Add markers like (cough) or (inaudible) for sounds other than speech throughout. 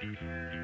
Oh,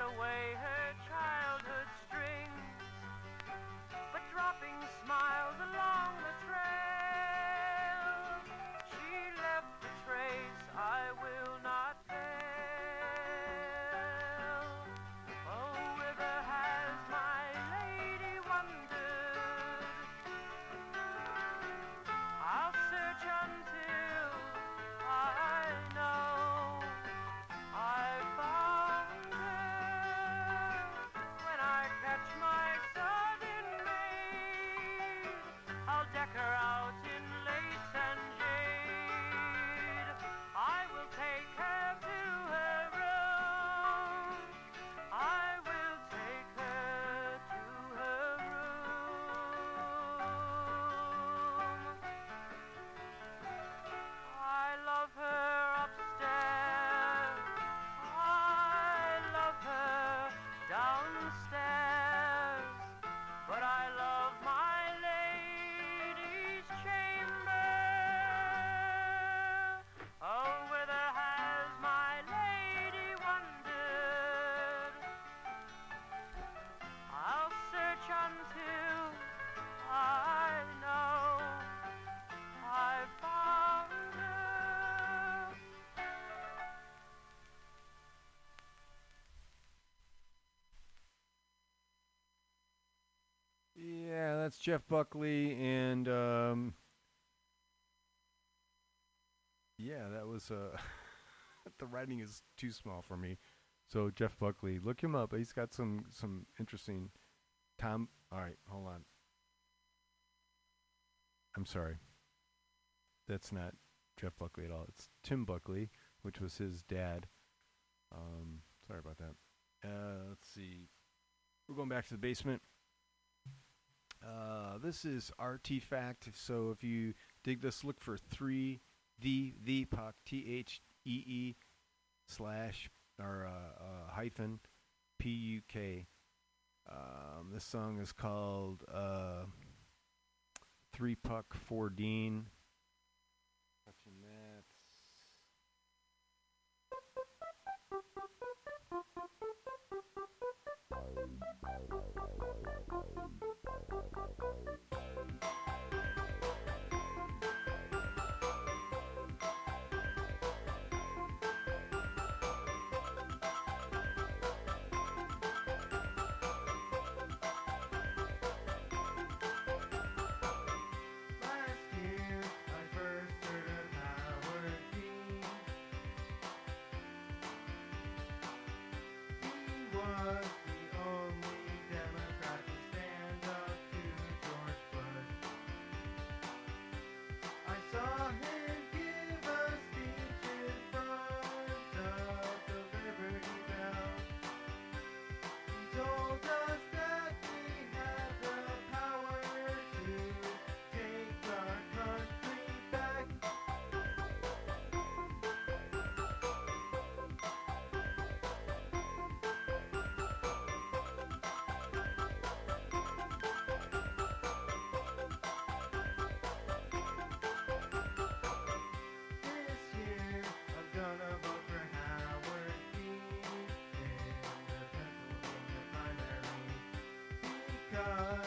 away her that's Jeff Buckley, and um, yeah, that was uh, (laughs) the writing is too small for me. So Jeff Buckley, look him up. He's got some some interesting. Tom, all right, hold on. I'm sorry. That's not Jeff Buckley at all. It's Tim Buckley, which was his dad. Um, sorry about that. Uh, let's see. We're going back to the basement. This is Artifact. So if you dig this, look for three the the puck T H E E slash or uh, uh, hyphen P U K. Um, this song is called uh, Three Puck Four Dean. He primary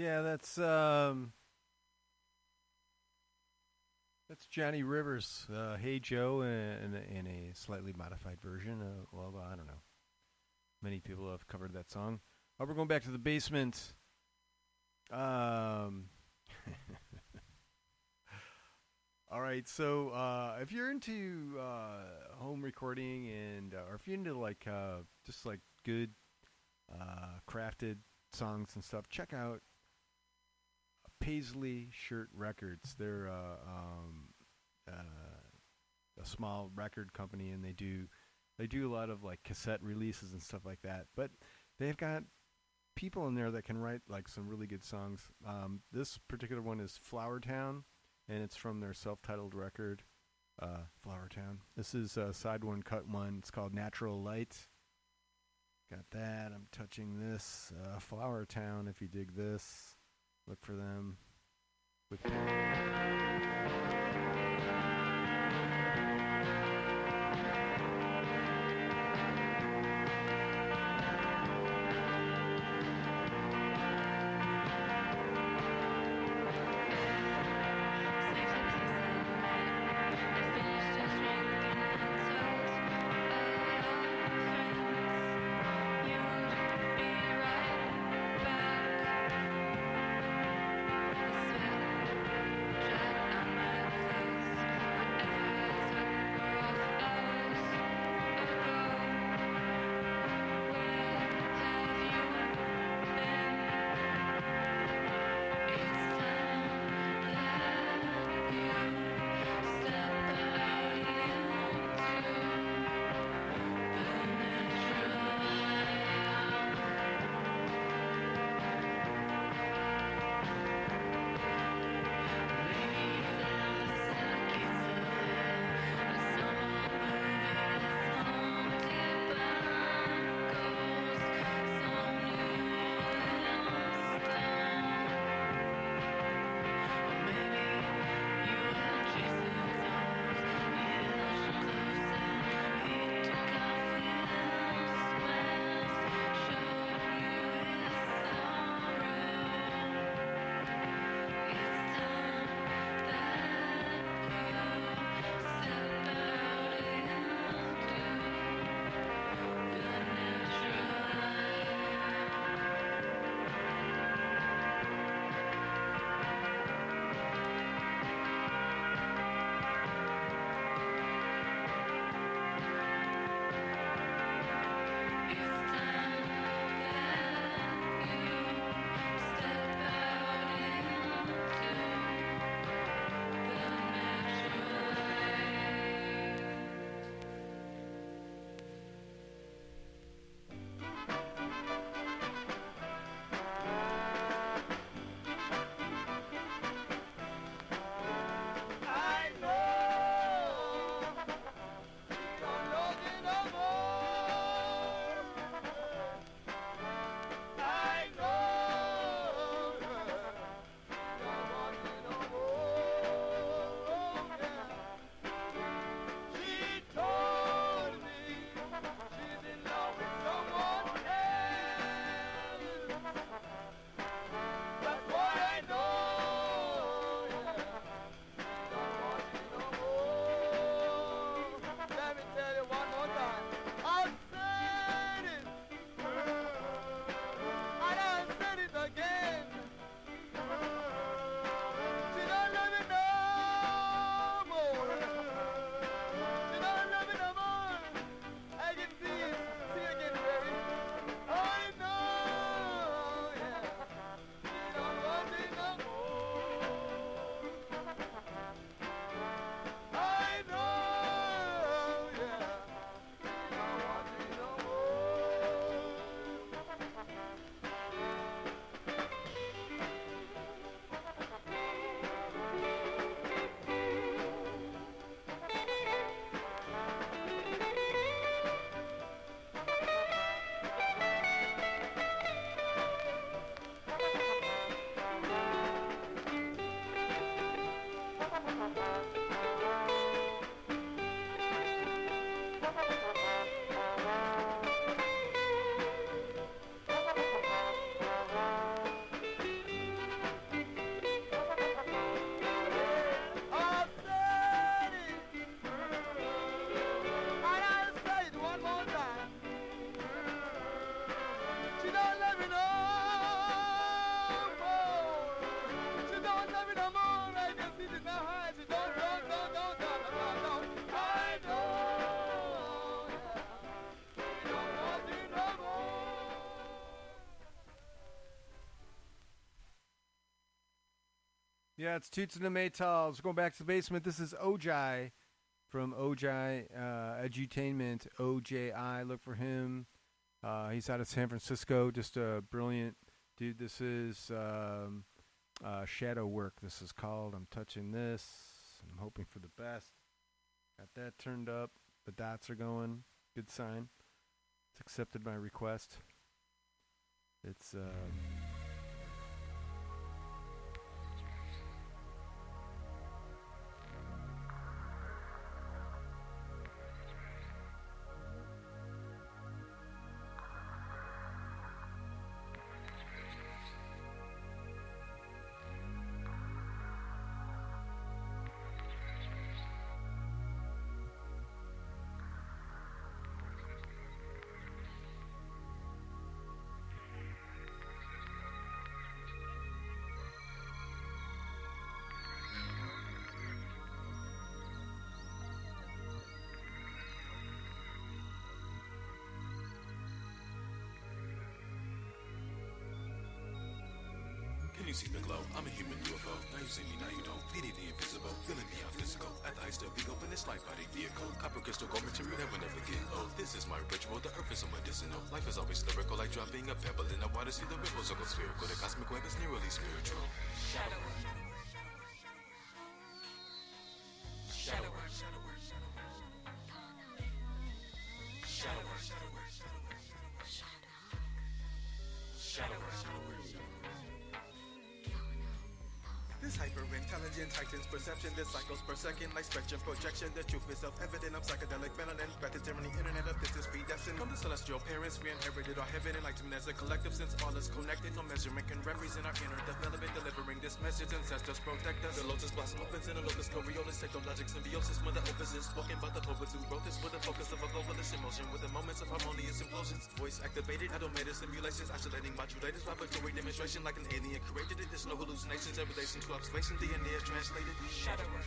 Yeah, that's um, that's Johnny Rivers. Uh, hey Joe, in, in, a slightly modified version. Uh, well, I don't know. Many people have covered that song. Oh, we're going back to the basement. Um. (laughs) All right, so uh, if you're into uh, home recording and uh, or if you're into like uh, just like good uh, crafted songs and stuff, check out Paisley Shirt Records. They're uh, um, uh, a small record company, and they do they do a lot of like cassette releases and stuff like that. But they've got people in there that can write like some really good songs. Um, this particular one is Flower Town, and it's from their self-titled record, uh, Flower Town. This is uh, side one, cut one. It's called Natural Light. Got that. I'm touching this. Uh, Flower Town. If you dig this, look for them. Yeah, it's Toots and the Maytals. Going back to the basement. This is Ojai from Ojai uh, Edutainment. OJI. Look for him. Uh, he's out of San Francisco. Just a brilliant dude. This is um, uh, Shadow Work. This is called. I'm touching this. I'm hoping for the best. Got that turned up. The dots are going. Good sign. It's accepted my request. It's. Uh, intelligent heightens perception. This cycles per second like spectrum projection. The truth is self evident. I'm psychedelic melanin. Breath is tyranny. Internet of this is predestined. From the celestial parents, we inherited our heaven. Enlightenment as a collective since all is connected. No measurement can represent our inner development. Delivering this message. Ancestors protect us. The lotus blossom opens in a locus coriolis. Technologic symbiosis. Mother opus is spoken by the poets who wrote this with the focus of a globalist emotion. With the moments of harmonious implosions. Voice activated. Automated simulations. isolating modulators. Vibratory demonstration like an alien created it. There's no hallucinations in relation to observation. Is translated. Shadow work.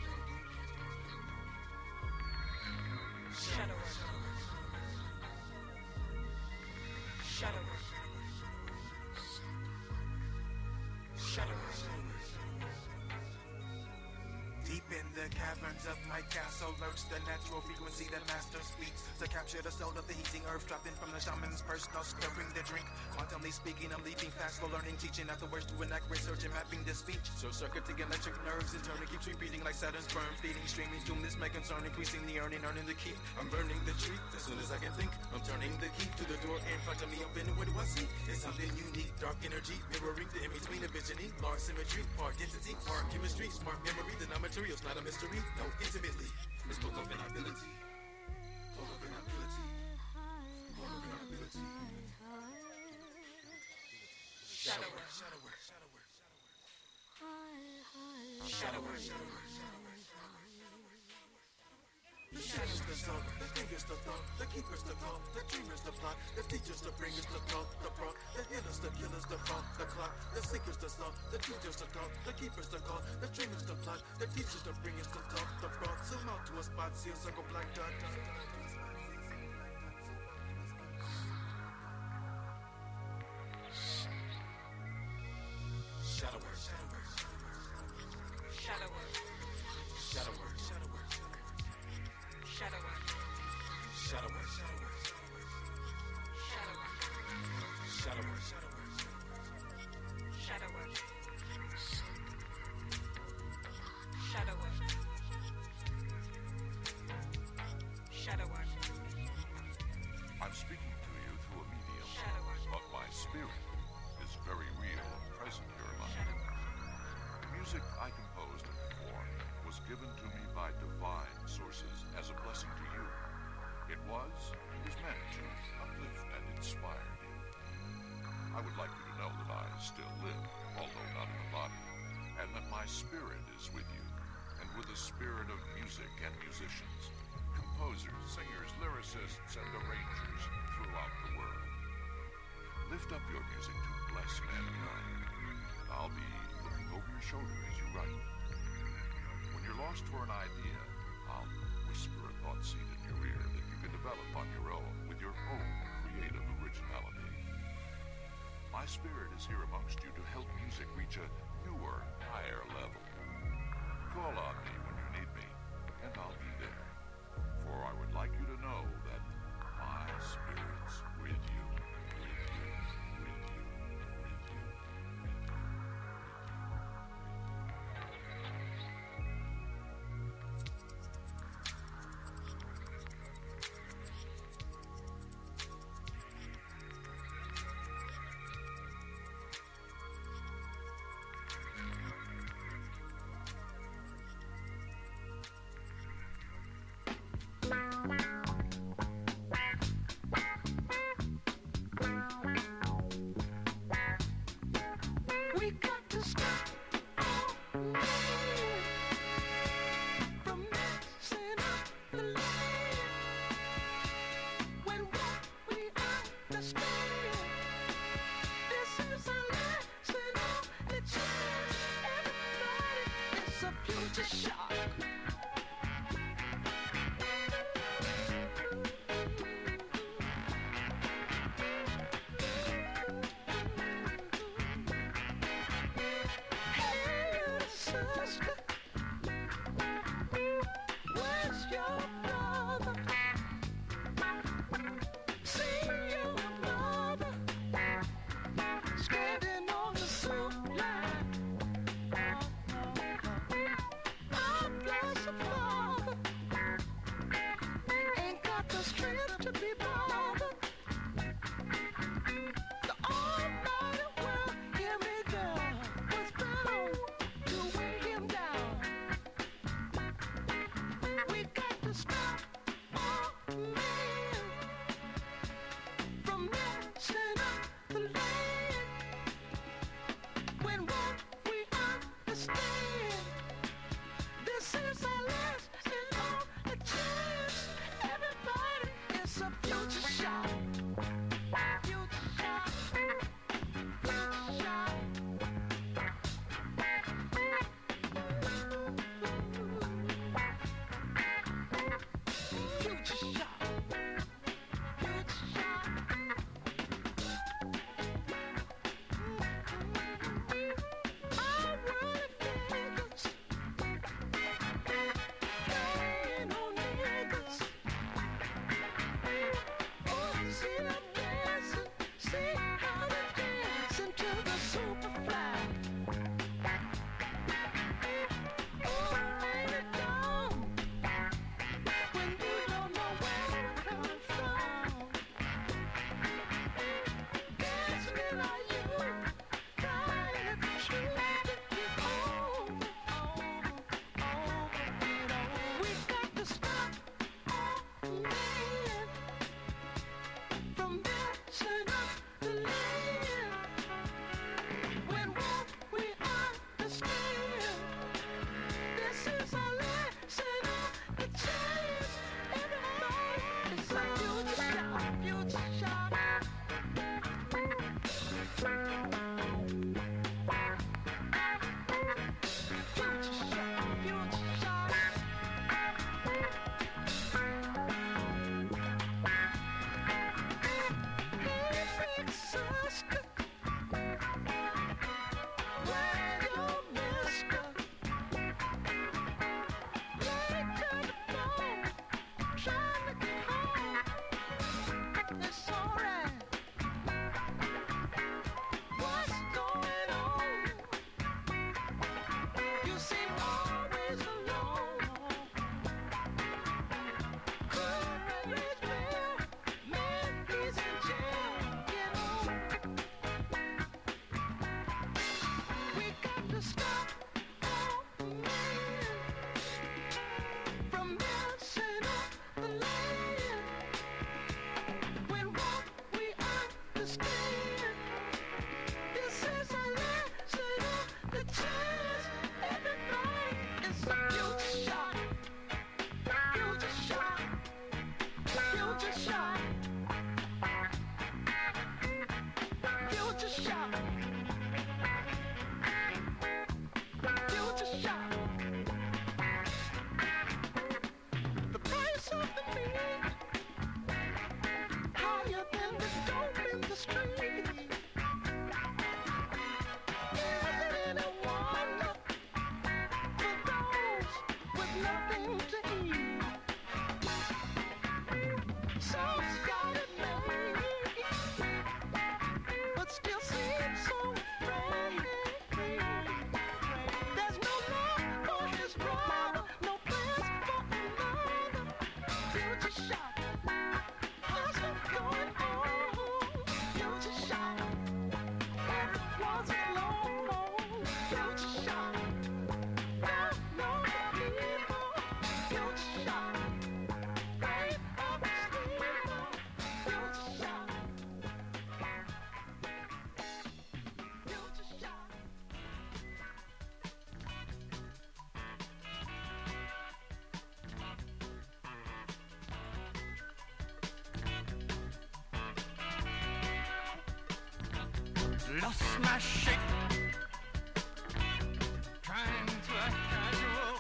Shadow. Shadow. Shadow. Deep in the caverns of my castle lurks the natural frequency that master speaks to capture the soul of the heating earth dropping from the shaman's purse, no stirring the drink. Quantumly speaking, I'm leaping fast, slow learning, teaching afterwards to an accurate search and mapping the speech. So circuiting electric nerves in turn keeps repeating like Saturn's sperm, feeding, streaming, doom. This may concern increasing the earning, earning the keep. I'm burning the tree as soon as I can think. I'm turning the key to the door in front of me. Open what do I see? It's something unique, dark energy, mirroring the in between of visioning, large symmetry, part density part chemistry, smart memory. The non-material's not a mystery, no intimately. Shadow. The shadows the soul, the fingers the thought, the keepers the call, the dreamers the plot, the teachers the bringers the thought, the brought, the healers the killers the fault, the clock, the seekers the song, the teachers the talk, the keepers the call, the dreamers the plot, the teachers the bringers the talk, the brought, zoom out to a spot, see a circle black dot. dot, dot, dot. Spirit is here amongst you to help music reach a to be Lost my shape. Trying to act casual.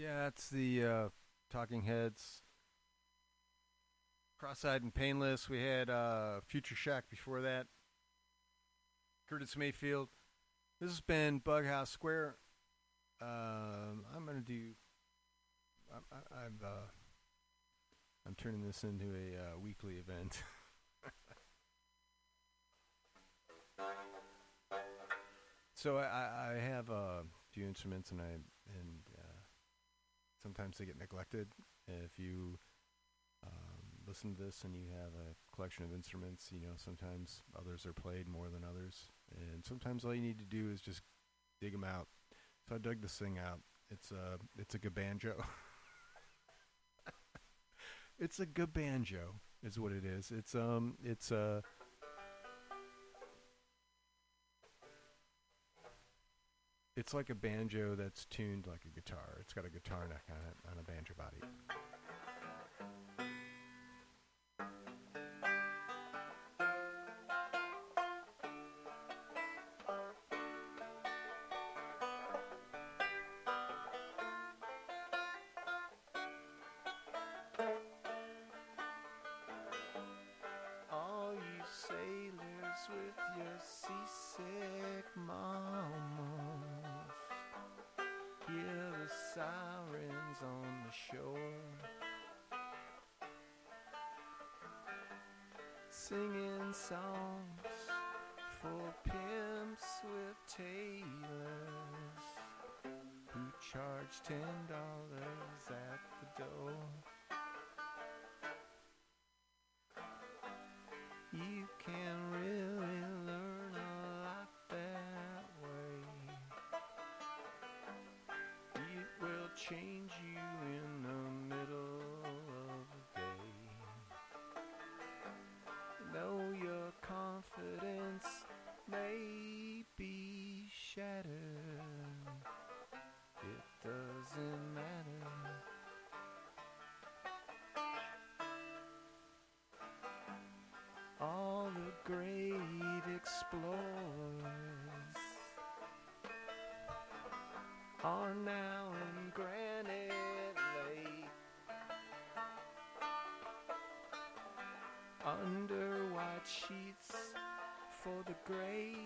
Yeah, it's the uh, Talking Heads. Cross-eyed and painless. We had uh, Future Shock before that. Curtis Mayfield. This has been Bughouse Square. Um, I'm gonna do. I, I've. Uh, I'm turning this into a uh, weekly event. (laughs) so I, I, have a few instruments, and I sometimes they get neglected. If you um, listen to this and you have a collection of instruments, you know sometimes others are played more than others, and sometimes all you need to do is just dig them out. So I dug this thing out. It's a it's a gabanjo. (laughs) it's a gabanjo is what it is. It's um it's a it's like a banjo that's tuned like a guitar. It's got a guitar neck on it on a banjo body. Ten dollars at the door. You can really learn a lot that way. It will change for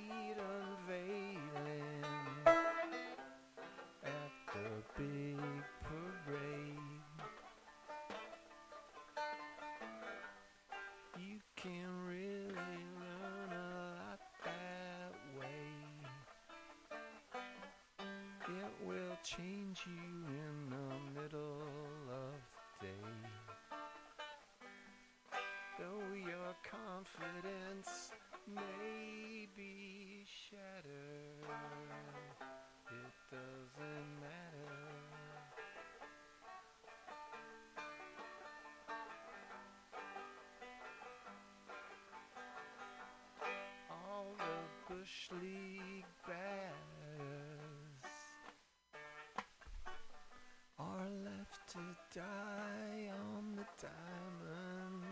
die on the diamond.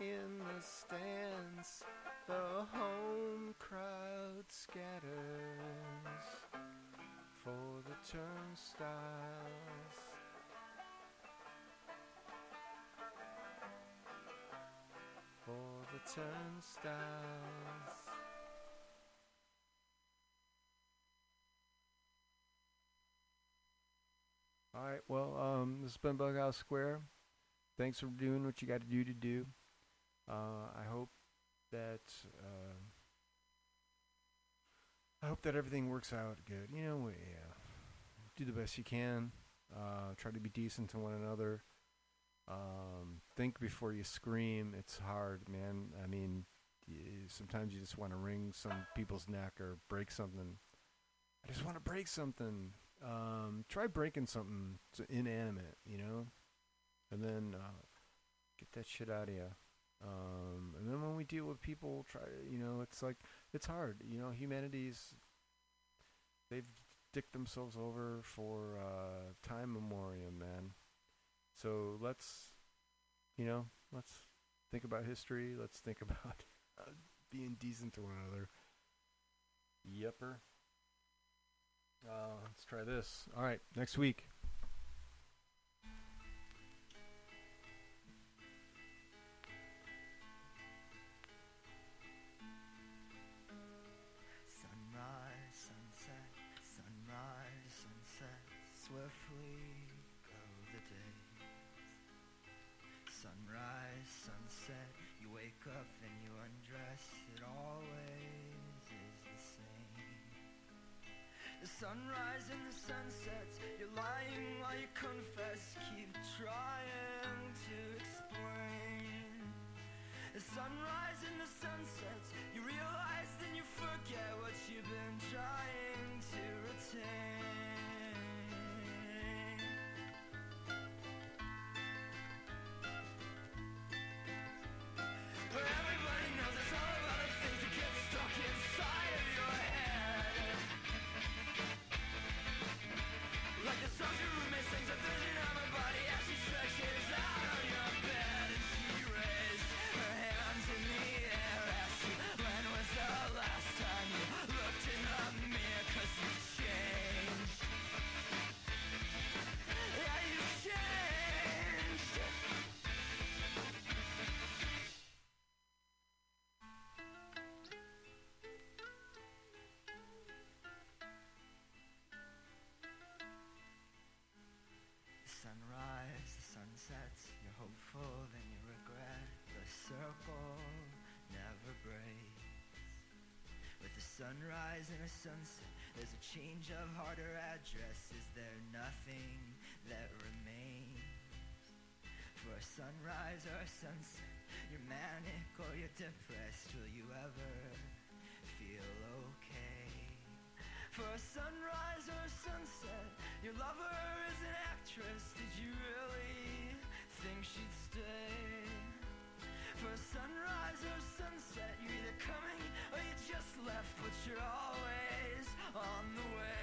In the stands, the home crowd scatters for the turnstiles. for the turnstiles. This has been Bughouse Square. Thanks for doing what you got to do to do. Uh, I hope that uh, I hope that everything works out good. You know, yeah, do the best you can. Uh, try to be decent to one another. Um, think before you scream. It's hard, man. I mean, y- sometimes you just want to wring some people's neck or break something. I just want to break something. Um, try breaking something inanimate, you know, and then uh, get that shit out of you. Um, and then when we deal with people, try, you know, it's like it's hard. You know, humanity's they've dicked themselves over for uh, time memoriam, man. So let's, you know, let's think about history. Let's think (laughs) about uh, being decent to one another. Yepper. Uh, let's try this. All right, next week. Sunrise, sunset, sunrise, sunset, swiftly go the days. Sunrise, sunset, you wake up and you undress, it all The sunrise and the sunsets, you're lying while you confess. Keep trying to explain. The sunrise and the sunsets, you realize then you forget what you've been trying to retain. Sunsets, you're hopeful, then you regret. The circle never breaks. With a sunrise and a sunset, there's a change of heart or address. Is there nothing that remains? For a sunrise or a sunset, you're manic or you're depressed. Will you ever feel okay? For a sunrise or a sunset, your lover is an actress. Did you really think she'd stay? For sunrise or sunset, you're either coming or you just left, but you're always on the way.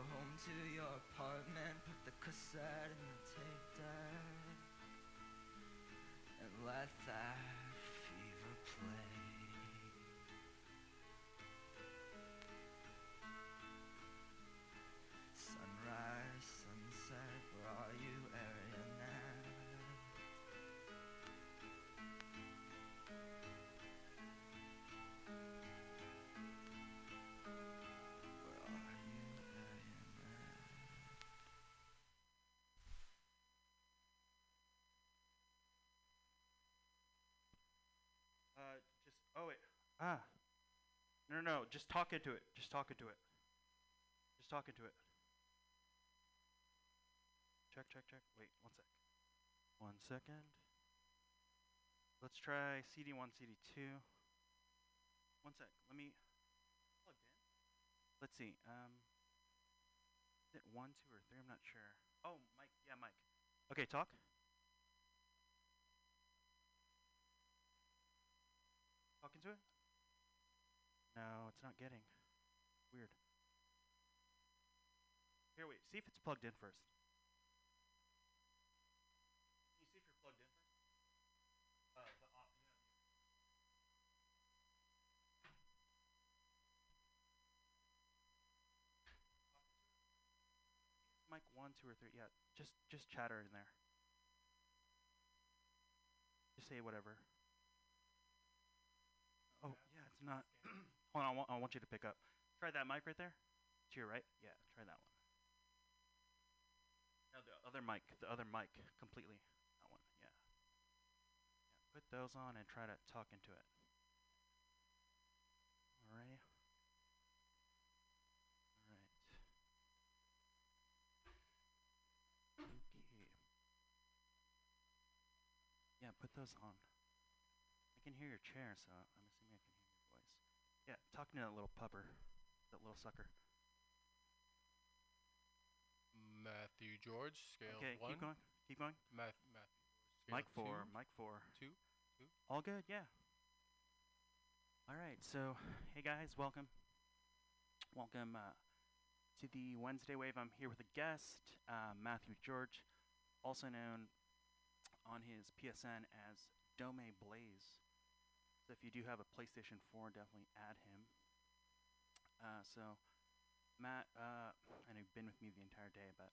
Go home to your apartment, put the cassette in the tape deck, and let that no, no, no, just talk into it. Just talk into it. Just talk into it. Check, check, check. Wait, one sec. One second. Let's try CD1, CD2. One sec. Let me plugged in. Let's see. Um, is it one, two, or three? I'm not sure. Oh, Mike. Yeah, Mike. Okay, talk. Talk into it? No, it's not getting. Weird. Here, wait. See if it's plugged in first. Can you see if you're plugged in first? Uh, the op, yeah. Mic one, two, or three. Yeah, just just chatter in there. Just say whatever. Oh yeah, it's not. (clears throat) Hold on, I want, I want you to pick up. Try that mic right there. To your right. Yeah, try that one. No, the other mic. The other mic completely. That one. Yeah. Yeah. Put those on and try to talk into it. Alrighty. Alright. Okay. Yeah, put those on. I can hear your chair, so I'm assuming I can hear your voice. Yeah, talking to that little pupper, that little sucker. Matthew George, scale okay, one. keep going. Keep going. Math, Matthew. Mike four. two. Mike four. Two. Two. All good, yeah. All right, so hey guys, welcome. Welcome uh, to the Wednesday Wave. I'm here with a guest, uh, Matthew George, also known on his PSN as Dome Blaze. So if you do have a PlayStation 4, definitely add him. Uh, so, Matt, uh, I know you've been with me the entire day, but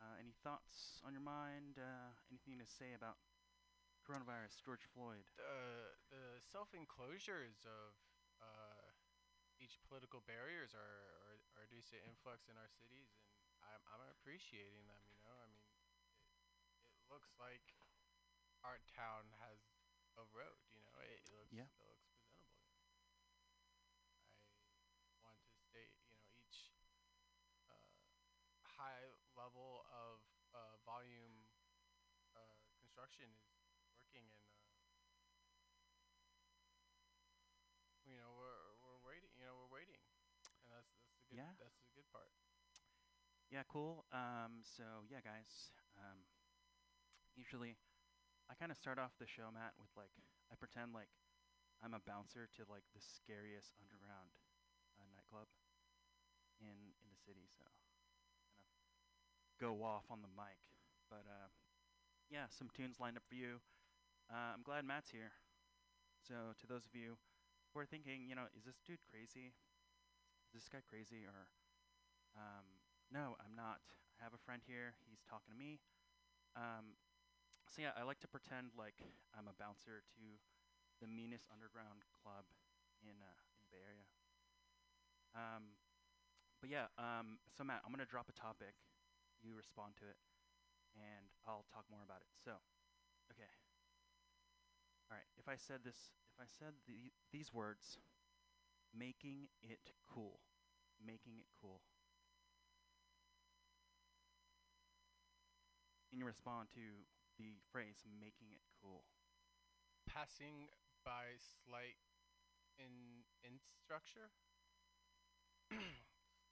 uh, any thoughts on your mind? Uh, anything to say about coronavirus, George Floyd? The the self enclosures of uh, each political barriers are, are are a decent influx in our cities, and I'm I'm appreciating them. You know, I mean, it, it looks like our town has a road. You it, it looks Yeah. it looks presentable. I want to state, you know, each uh, high level of uh, volume uh, construction is working and uh, you know we're we're waiting you know we're waiting and that's that's the good Yeah. that's the good part Yeah, cool. Um, so yeah, guys. Um, usually, I kind of start off the show, Matt, with like I pretend like I'm a bouncer to like the scariest underground uh, nightclub in in the city. So kind of go off on the mic. But uh, yeah, some tunes lined up for you. Uh, I'm glad Matt's here. So to those of you who are thinking, you know, is this dude crazy? Is this guy crazy or um, no, I'm not. I have a friend here. He's talking to me. Um, so yeah, I like to pretend like I'm a bouncer to the meanest underground club in uh, in Bay Area. Um, but yeah, um, so Matt, I'm gonna drop a topic. You respond to it, and I'll talk more about it. So, okay. All right. If I said this, if I said the, these words, making it cool, making it cool. and you respond to the phrase making it cool. passing by slight in in structure (clears throat)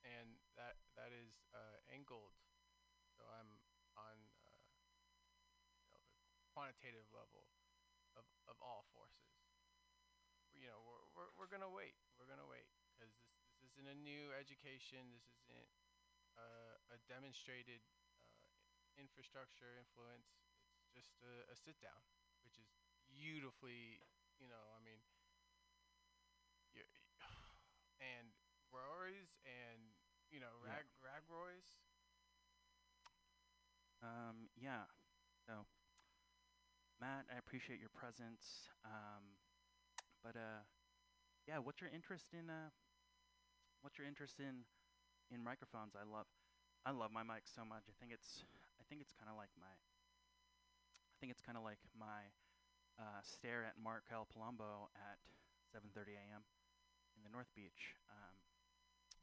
and that that is uh, angled. So i'm on uh, you know, the quantitative level of, of all forces. You know we're, we're, we're gonna wait. We're gonna wait. Because this, this isn't a new education. This isn't uh, a demonstrated uh, infrastructure influence just a, a sit down which is beautifully you know i mean and roys and you know Yeah. rag rag roys Um, yeah. So, Matt, I appreciate your presence. Um, but uh, yeah, what's your interest in uh, what's your interest in in microphones? I love I love my mic so much. I think it's I think it's kind of like my think it's kind of like my uh, stare at Markel Palumbo at 7:30 a.m. in the North Beach. Um,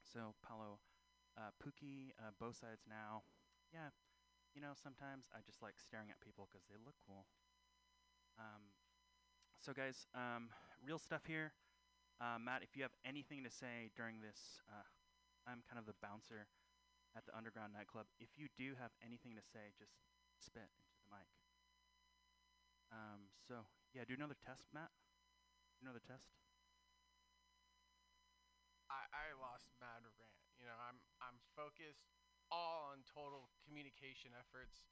so Paulo uh, Pookie, uh, both sides now. Yeah, you know, sometimes I just like staring at people because they look cool. Um, so, guys, um, real stuff here. Uh, Matt, if you have anything to say during this, uh, I'm kind of the bouncer at the underground nightclub. If you do have anything to say, just spit into the mic. Um, so, yeah, do another test, Matt. Do another test. I, I lost mad rant. You know, I'm I'm focused all on total communication efforts,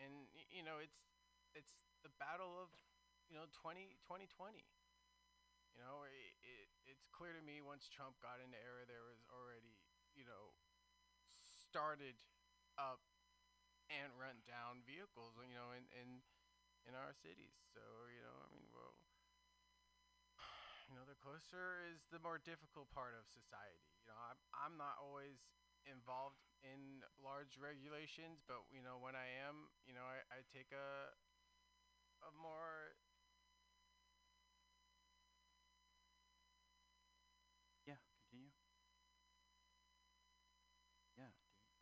and y- you know, it's it's the battle of you know 20 2020. You know, it, it it's clear to me once Trump got into era, there was already you know started up and run down vehicles, you know, and, in in our cities. So you know, I mean, well, (sighs) you know, the closer is the more difficult part of society. You know, I'm I'm not always involved in large regulations, but you know, when I am, you know, I, I take a a more Yeah, continue. Yeah,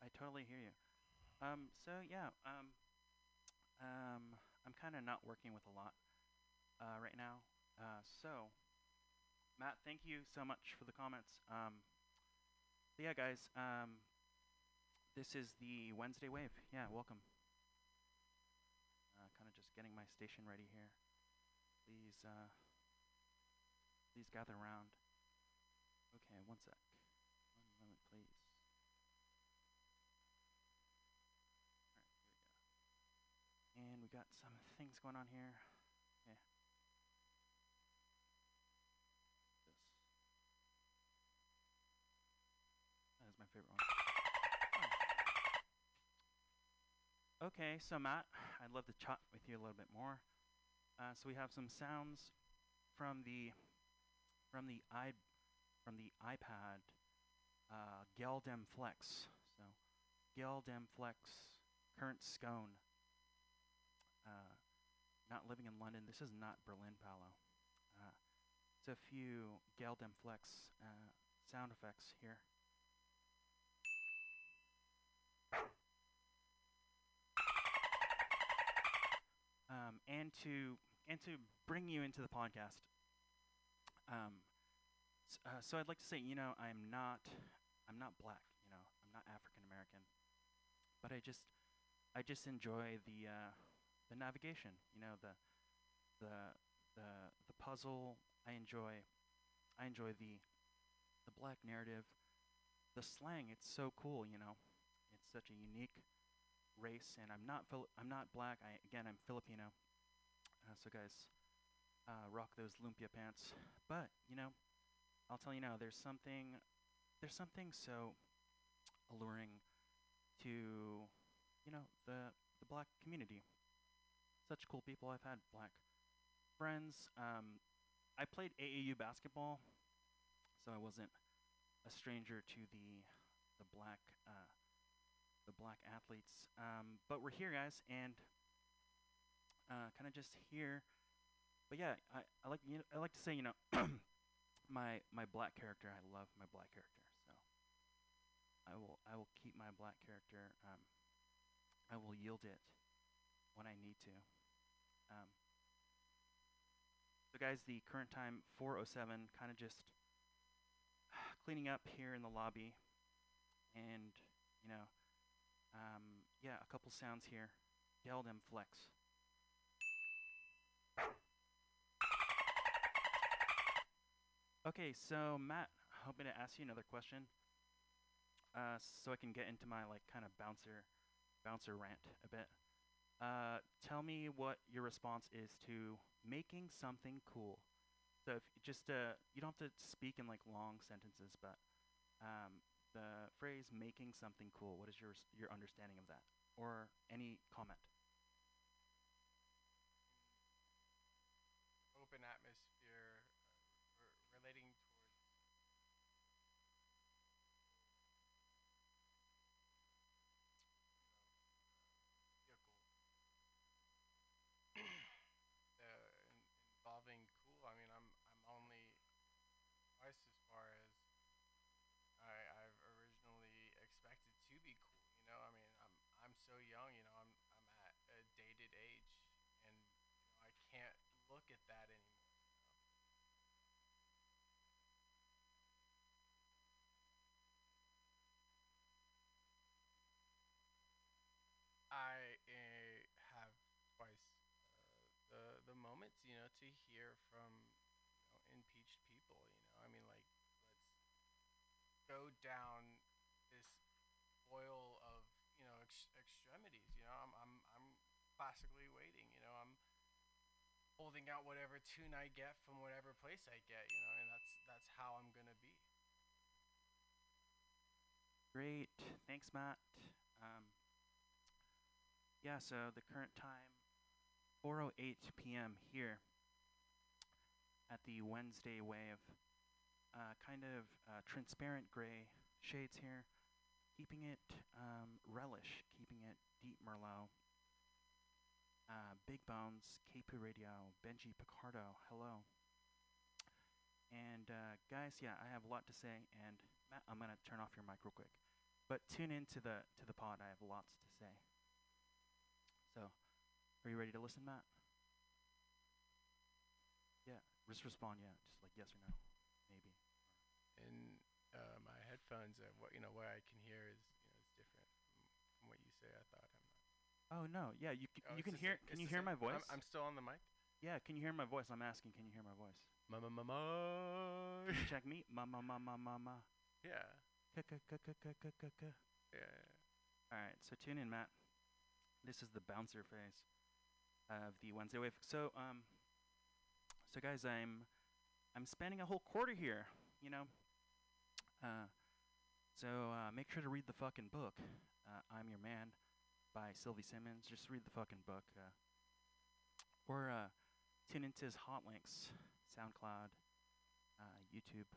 I totally hear you. Um, so yeah, um, um, I'm kind of not working with a lot uh, right now. Uh, so, Matt, thank you so much for the comments. Um, yeah, guys, um, this is the Wednesday Wave. Yeah, welcome. Uh, kind of just getting my station ready here. Please, uh, please gather around. Okay, one sec. One moment, please. Alright, here we go. And we got some things going on here. This. That is my favorite one. Okay, so Matt, I'd love to chat with you a little bit more. Uh, so we have some sounds from the from the i from the iPad uh, Geldem Flex. So Geldem Flex current scone. Uh, not living in London. This is not Berlin Palo. Uh, it's a few Geldem Flex uh, sound effects here. Um, and to and to bring you into the podcast. Um, uh, so I'd like to say, you know, I'm not, I'm not black. You know, I'm not African American, but I just, I just enjoy the, uh, the navigation. You know, the, the, the, the puzzle. I enjoy, I enjoy the, the black narrative, the slang. It's so cool. You know, it's such a unique race, and I'm not, Fili- I'm not black. I again, I'm Filipino. Uh, so guys, uh, rock those lumpia pants. But you know, I'll tell you now, there's something, there's something so alluring to, you know, the the black community. Such cool people. I've had black friends. Um, I played AAU basketball, so I wasn't a stranger to the the black uh, the black athletes. Um, but we're here, guys, and uh, kind of just here. But yeah, I, I like you know, I like to say you know (coughs) my my black character. I love my black character, so I will I will keep my black character. Um, I will yield it when I need to. Um, so guys, the current time 4:07. Kind of just (sighs) cleaning up here in the lobby, and you know, um, yeah, a couple sounds here. Geldem Flex. Okay, so Matt, hoping to ask you another question, uh, so I can get into my like kind of bouncer, bouncer rant a bit. Uh, tell me what your response is to making something cool. So if just uh, you don't have to speak in like long sentences, but um, the phrase "making something cool." What is your your understanding of that, or any comment? open atmosphere uh, r- relating towards vehicle uh, in, involving cool. I mean, I'm I'm only twice as far as I I've originally expected to be cool. You know, I mean, I'm I'm so young. You know, I'm I'm at a dated age, and you know, I can't look at that anymore. I uh, have twice uh, the the moments, you know, to hear from you know impeached people. You know, I mean, like let's go down this oil of you know ex- extremities. You know, I'm I'm I'm classically waiting. You know, I'm out whatever tune I get from whatever place I get. You know, and that's that's how I'm gonna be. Great, thanks, Matt. Um, Yeah, so the current time 4:08 p.m. here at the Wednesday Wave. Uh, kind of uh, transparent gray shades here, keeping it um, relish, keeping it deep Merlot. Uh, Big Bones, KP Radio, Benji Picardo, hello. And uh, guys, yeah, I have a lot to say, and Matt, I'm gonna turn off your mic real quick. But tune in to the to the pod. I have lots to say. So, are you ready to listen, Matt? Yeah, just respond. Yeah, just like yes or no, maybe. In uh, my headphones, uh, what you know, what I can hear is Oh no, yeah, you c- Oh, you can hear. sa- Can you hear my voice? I'm, I'm still on the mic. yeah, can you hear my voice? I'm asking. Can you hear my voice? Mama, mama. Can you check me. Ma ma ma ma ma ma. yeah. K k k k k k k k. Yeah. All right, so tune in, Matt. This is the bouncer phase of the Wednesday Wave. So, um, so guys, I'm I'm spending a whole quarter here. You know, uh, so uh, make sure to read the fucking book. Uh, I'm Your Man by Sylvie Simmons. Just read the fucking book, uh, or uh, tune into his hot links, SoundCloud, uh, YouTube,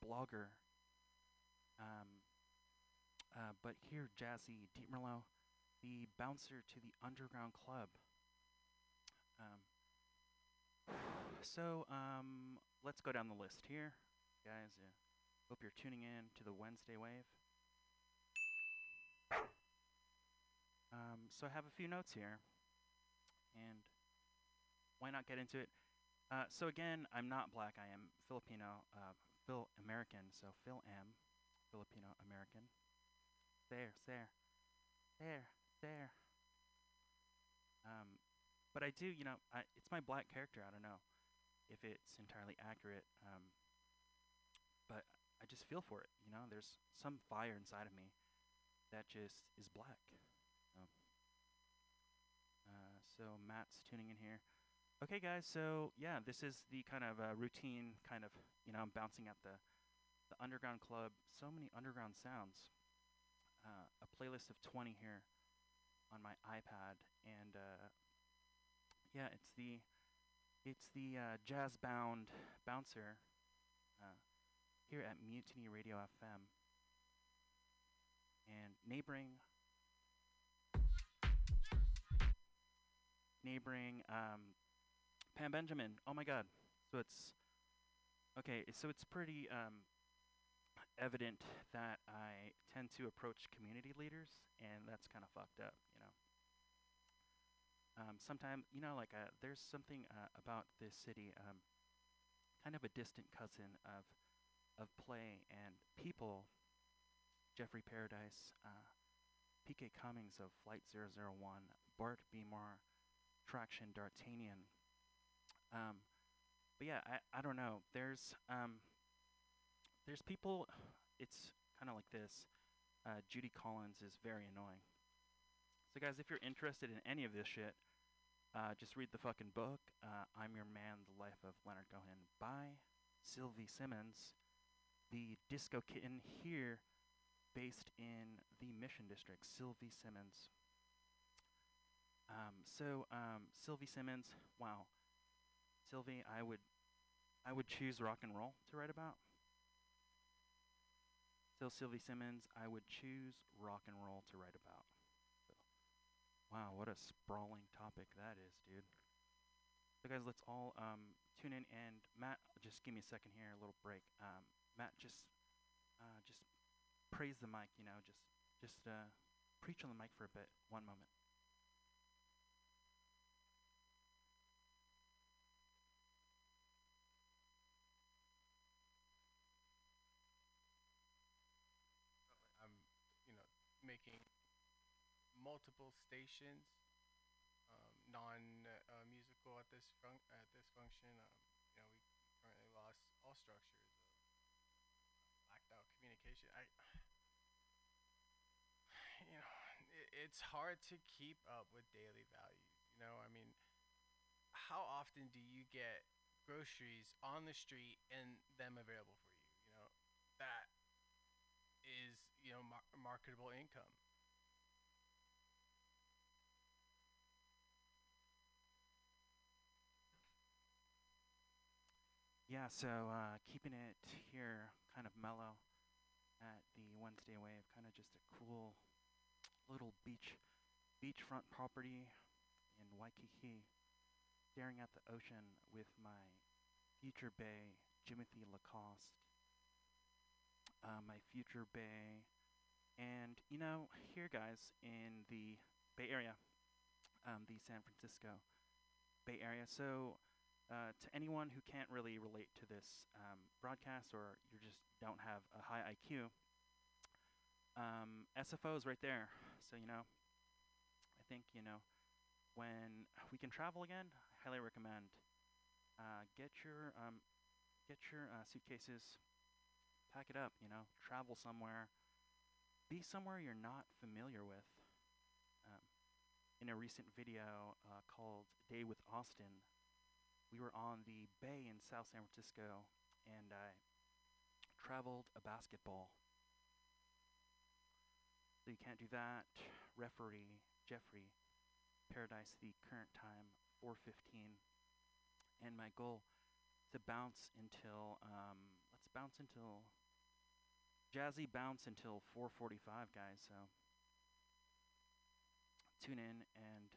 Blogger. Um, uh, but here, Jazzy Deep Merlot, the bouncer to the underground club. Um, so um, let's go down the list here, guys. Uh, hope you're tuning in to the Wednesday Wave. Um, so I have a few notes here, and why not get into it? Uh, so again, I'm not black. I am Filipino, uh, Phil American. So Phil M, Filipino American. There, there, there, there. Um, but I do, you know, I, it's my black character. I don't know if it's entirely accurate. Um, but I just feel for it. You know, there's some fire inside of me that just is black. So, Matt's tuning in here. Okay, guys. So yeah, this is the kind of uh, routine. Kind of, you know, I'm bouncing at the the underground club. So many underground sounds. Uh, a playlist of 20 here on my iPad, and uh, yeah, it's the it's the uh, jazz bound bouncer uh, here at Mutiny Radio FM and neighboring neighboring um, Pam Benjamin. Oh my God! So it's okay. So it's pretty um, evident that I tend to approach community leaders, and that's kind of fucked up, you know. Um, sometimes, you know, like uh, there's something uh, about this city, um, kind of a distant cousin of of play and people. Jeffrey Paradise, uh, PK Cummings of Flight 001, Bart Beamar, Traction D'Artagnan. Um, but yeah, I, I don't know. There's um, there's people. It's kind of like this. Uh, Judy Collins is very annoying. So guys, if you're interested in any of this shit, uh, just read the fucking book. Uh, I'm Your Man: The Life of Leonard Cohen by Sylvie Simmons, the disco kitten here, based in the Mission District. Sylvie Simmons. Um, so um, Sylvie Simmons, wow, Sylvie, I would, I would choose rock and roll to write about. So Sylvie Simmons, I would choose rock and roll to write about. Wow, what a sprawling topic that is, dude. So guys, let's all um, tune in and Matt, just give me a second here, a little break. Um, Matt, just, uh, just praise the mic, you know, just, just uh, preach on the mic for a bit. One moment. I'm, you know, making multiple stations, um, non-musical at this fun- at this function. Um, you know, we currently lost all structures of blacked out communication. I, (sighs) you know, it, it's hard to keep up with daily values. You know, I mean, how often do you get groceries on the street and them available for you? You know, that is you know mar- marketable income. Yeah, so uh, keeping it here kind of mellow at the Wednesday Wave, kind of just a cool little beach beachfront property in Waikiki, staring at the ocean with my future bay, Jimothy Lacoste. Uh, my future bay, and you know, here, guys, in the Bay Area, um, the San Francisco Bay Area. So, uh, to anyone who can't really relate to this um, broadcast or you just don't have a high IQ, um, SFO is right there. So, you know, I think, you know, when we can travel again, I highly recommend uh, get your um, get your uh, suitcases, pack it up, you know, travel somewhere, be somewhere you're not familiar with. Um, in a recent video uh, called Day with Austin, we were on the bay in South San Francisco and I traveled a basketball. So you can't do that. Referee Jeffrey Paradise, the current time 4:15, and my goal to bounce until um, let's bounce until jazzy bounce until 4:45, guys. So tune in and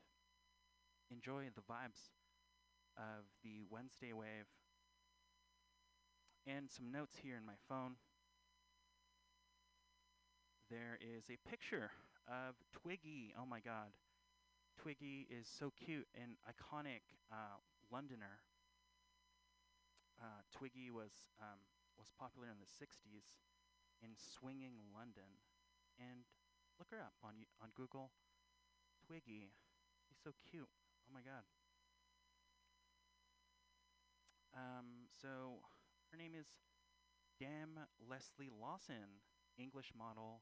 enjoy the vibes of the Wednesday wave. And some notes here in my phone. There is a picture of Twiggy. Oh my god. Twiggy is so cute, an iconic uh, Londoner. Uh, Twiggy was um, was popular in the '60s in swinging London, and look her up on on Google. Twiggy, he's so cute. Oh my god. Um, so her name is Dam Lesley Lawson, English model,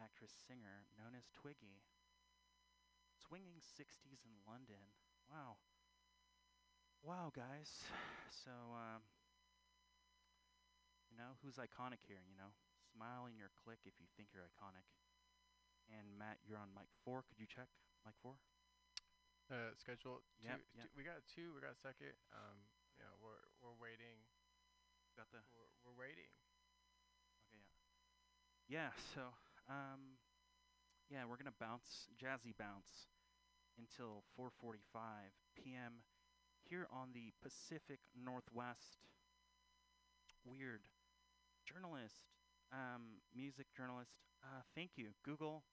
actress, singer, known as Twiggy. Swinging 60s in London. Wow. Wow, guys. So, um, you know, who's iconic here, you know? Smile in your click if you think you're iconic. And Matt, you're on mic four. Could you check mic four? Uh, schedule. Yep, two, yep. two- we got two. We got a second. Um, you know, we're we're waiting. Got the. We're, we're waiting. Okay, yeah. Yeah, so, um, yeah, we're gonna bounce, jazzy bounce, until 4:45 p.m. here on the Pacific Northwest. Weird journalist, um, music journalist. Uh, thank you, Google.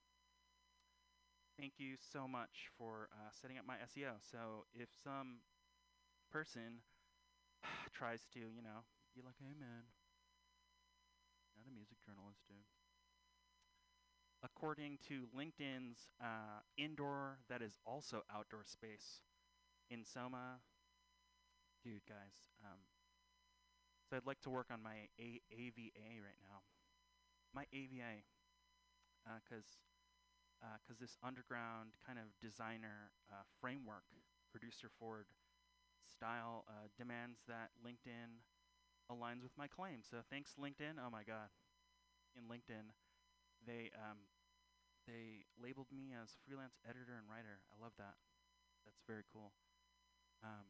Thank you so much for uh, setting up my SEO. So if some person (sighs) tries to, you know, be like, "Hey, man, not a music journalist, dude." According to LinkedIn's uh, indoor, that is also outdoor space in Soma, dude, guys. Um, so I'd like to work on my A- AVA right now. My AVA, because because this underground kind of designer uh, framework, producer forward style uh, demands that LinkedIn aligns with my claim. So thanks LinkedIn. Oh my God, in LinkedIn, they um, they labeled me as freelance editor and writer. I love that. That's very cool. Um,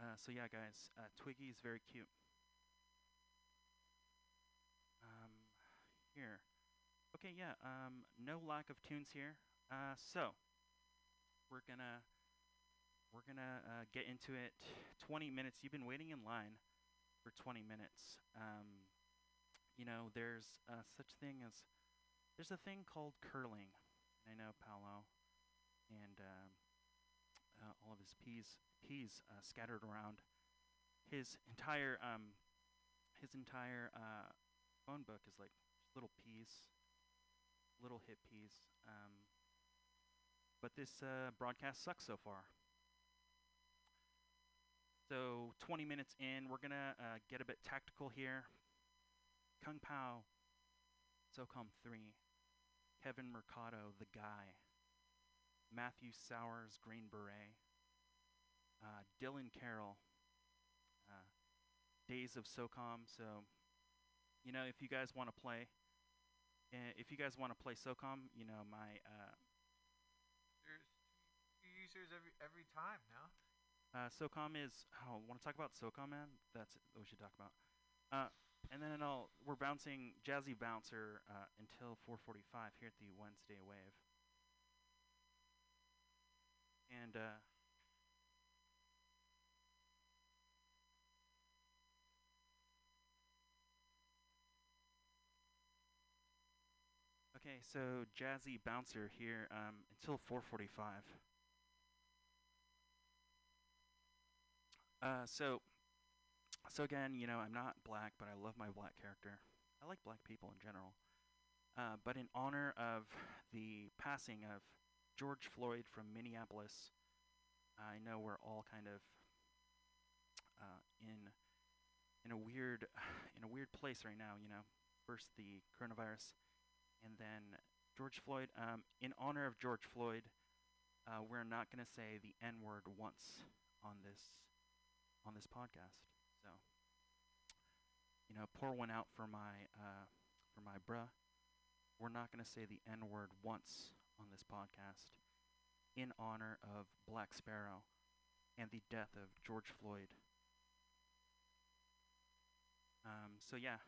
uh, so yeah, guys, uh, Twiggy is very cute. Um, here, okay, yeah. Um, no lack of tunes here. Uh, so we're gonna we're gonna uh, get into it. 20 minutes. You've been waiting in line for 20 minutes. Um, you know, there's uh, such thing as there's a thing called curling. I know Paolo and um, uh, all of his peas peas uh, scattered around. His entire um, his entire uh, phone book is like little peas, little hit peas. Um, but this uh, broadcast sucks so far. So 20 minutes in, we're gonna uh, get a bit tactical here. Kung Pao, SOCOM 3, Kevin Mercado, the guy, Matthew Sowers, Green Beret, uh, Dylan Carroll, uh, Days of SOCOM. So, you know, if you guys want to play, uh, if you guys want to play SOCOM, you know, my uh, There's users every every time now. Uh, SOCOM is. Oh, want to talk about SOCOM, man? That's what we should talk about. Uh, and then I'll, we're bouncing Jazzy Bouncer uh, until 4:45 here at the Wednesday Wave. And uh, okay, so Jazzy Bouncer here um, until 4:45. Uh, so, so again, you know, I'm not black, but I love my black character. I like black people in general. Uh, but in honor of the passing of George Floyd from Minneapolis, I know we're all kind of uh, in in a weird (sighs) in a weird place right now. You know, first the coronavirus, and then George Floyd. Um, in honor of George Floyd, uh, we're not going to say the N word once on this on this podcast. So, you know, pour one out for my uh, for my bruh. We're not going to say the N word once on this podcast in honor of Black Sparrow and the death of George Floyd. Um, so yeah,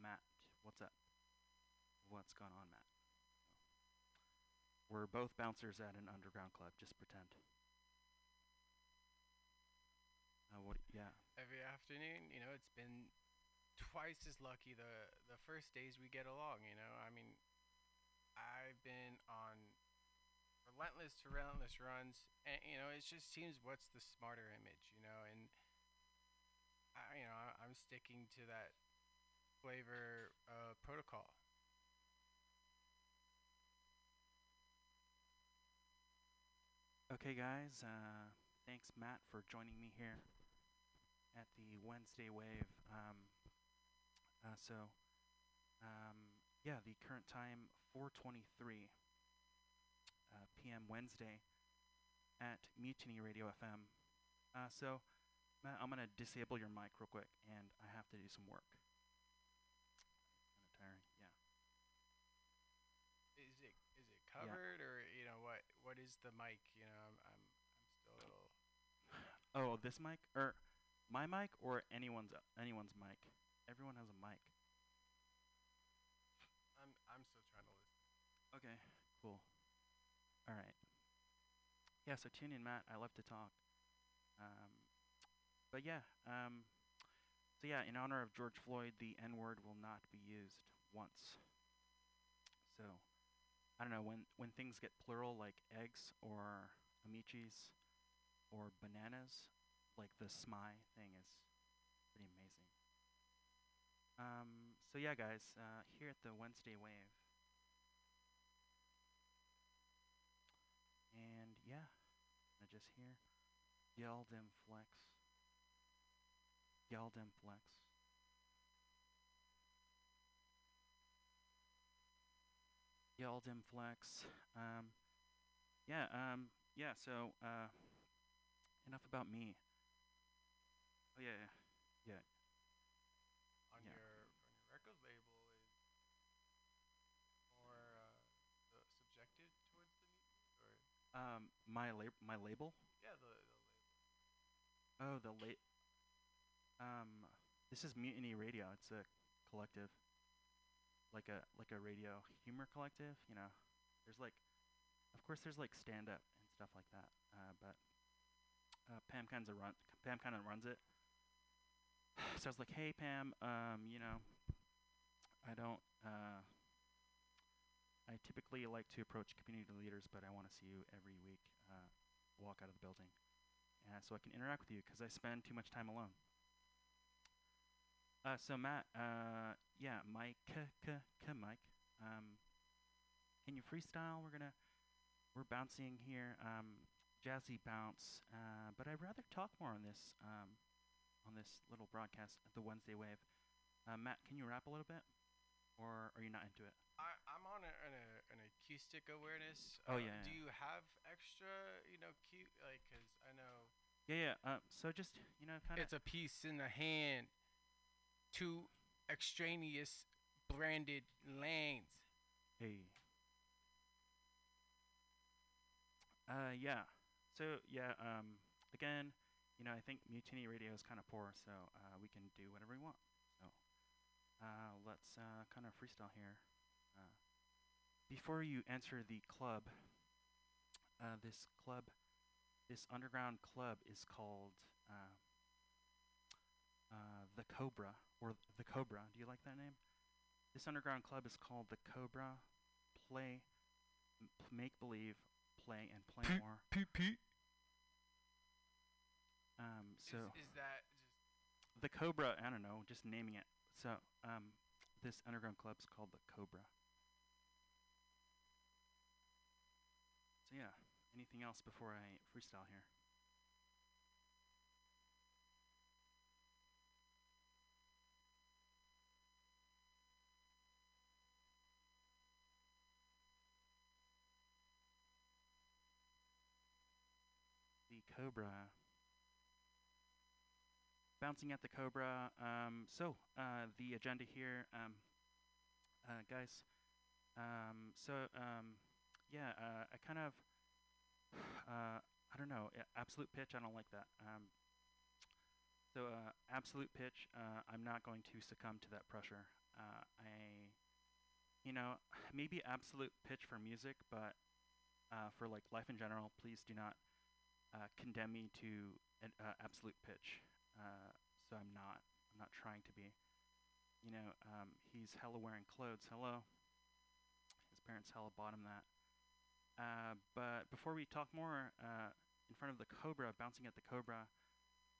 Matt, what's up? What's going on, Matt? We're both bouncers at an underground club. Just pretend. Uh, what? Yeah. Every afternoon, you know, it's been twice as lucky the the first days we get along. You know, I mean, I've been on relentless to relentless runs, and you know, it just seems what's the smarter image, you know, and I, you know, I- I'm sticking to that flavor uh, protocol. Okay, guys. Uh, thanks, Matt, for joining me here at the Wednesday Wave. Um, uh, so, um, yeah, the current time 4:23 uh, p.m. Wednesday at Mutiny Radio FM. Uh, so, Matt, I'm gonna disable your mic real quick, and I have to do some work. Kind of tiring. Yeah. Is it is it covered or you know what what is the mic? You know, I'm I'm, I'm still a little. (sighs) Oh, this mic or my mic or anyone's anyone's mic. Everyone has a mic. I'm I'm still trying to listen. Okay, cool. All right. Yeah, so tune in, Matt. I love to talk. Um, but yeah, um, so yeah, in honor of George Floyd, the N word will not be used once. So, I don't know when when things get plural like eggs or amichis or bananas, like the SMI thing is pretty amazing. Um, so yeah, guys, uh, here at the Wednesday Wave. And yeah, I just hear Yeldem Flex. Yeldem Flex. Yeldem Flex. Um, yeah, um, yeah, so, uh, enough about me. Oh, yeah, yeah, yeah. on Yeah. your on your record label is more uh, the subjected towards the mutiny, or Um, my lab, my label. yeah, the the label. Oh, the late. Um, this is Mutiny Radio. It's a collective, like a like a radio humor collective. You know, there's like, of course, there's like stand up and stuff like that. Uh, but uh, Pam kind of run. Pam kind of runs it. So I was like, hey Pam, um, you know, I don't. Uh, I typically like to approach community leaders, but I want to see you every week. Uh, walk out of the building uh, so I can interact with you because I spend too much time alone. Uh, so Matt, uh, yeah, Mike, k k Mike, um, can you freestyle? We're gonna, we're bouncing here, um, jazzy bounce, uh, but I'd rather talk more on this, um, on this little broadcast the Wednesday Wave. Uh, Matt, can you rap a little bit, or are you not into it? I I'm on a, an, a, an acoustic awareness. Oh, uh, yeah, Do yeah. you have extra, you know, cute like? Cause I know Yeah, yeah. Uh, so just you know, kind of. it's a piece in the hand. Two extraneous branded lanes. Hey. Uh, yeah. So yeah. Um, again, you know, I think Mutiny Radio is kind of poor, so uh, we can do whatever we want. So uh, let's uh, kind of freestyle here. Uh, before you enter the club, uh, this club, this underground club is called uh, uh, the Cobra or the Cobra. Do you like that name? This underground club is called the Cobra. Play, make believe, play, and play more. P- Um, so is, is that just the Cobra. I don't know, just naming it. So um, this underground club is called the Cobra. So yeah. Anything else before I freestyle here? The Cobra. Bouncing at the Cobra. Um, so, uh, the agenda here, um, uh, guys. Um, so, um, yeah, uh, I kind of, (sighs) uh, I don't know, absolute pitch. I don't like that. Um, so, uh, absolute pitch. Uh, I'm not going to succumb to that pressure. I, you know, (sighs) maybe absolute pitch for music, but for like life in general, please do not condemn me to an absolute pitch. Uh, so I'm not. I'm not trying to be. You know, um, he's hella wearing clothes. Hello. His parents hella bought him that. Uh, but before we talk more, uh, in front of the Cobra, bouncing at the Cobra,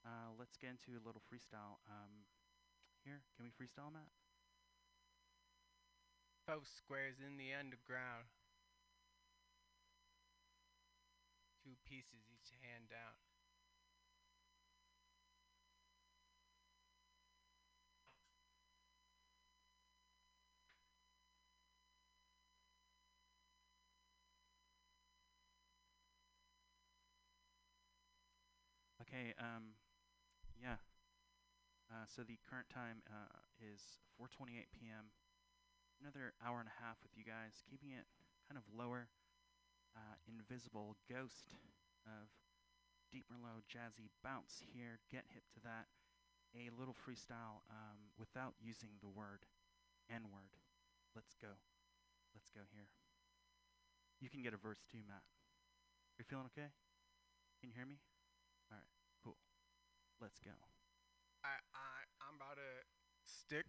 uh, let's get into a little freestyle. Um, here, can we freestyle, Matt? Twelve squares in the underground. Two pieces each hand down. Okay, um, yeah. Uh, so the current time uh, is 4:28 p.m. Another hour and a half with you guys, keeping it kind of lower. Uh, invisible ghost of deep Merlot jazzy bounce here. Get hip to that. A little freestyle um, without using the word N-word. Let's go. Let's go here. You can get a verse too, Matt. You feeling okay? Can you hear me? Let's go. I I I'm about to stick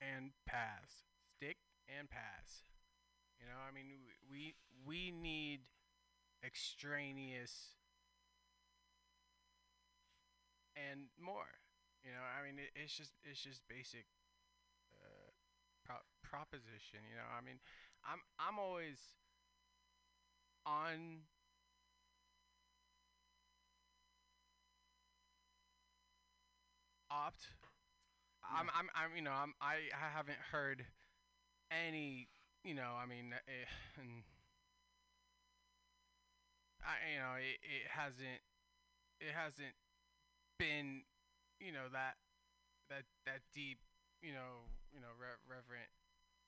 and pass. Stick and pass. You know, I mean, we we need extraneous and more. You know, I mean, it, it's just it's just basic uh, pro- proposition. You know, I mean, I'm I'm always on opt. I'm, I'm, I'm, you know, I'm, I, I haven't heard any, you know, I mean, eh, and I, you know, it, it hasn't, it hasn't been, you know, that, that, that deep, you know, you know, re- reverent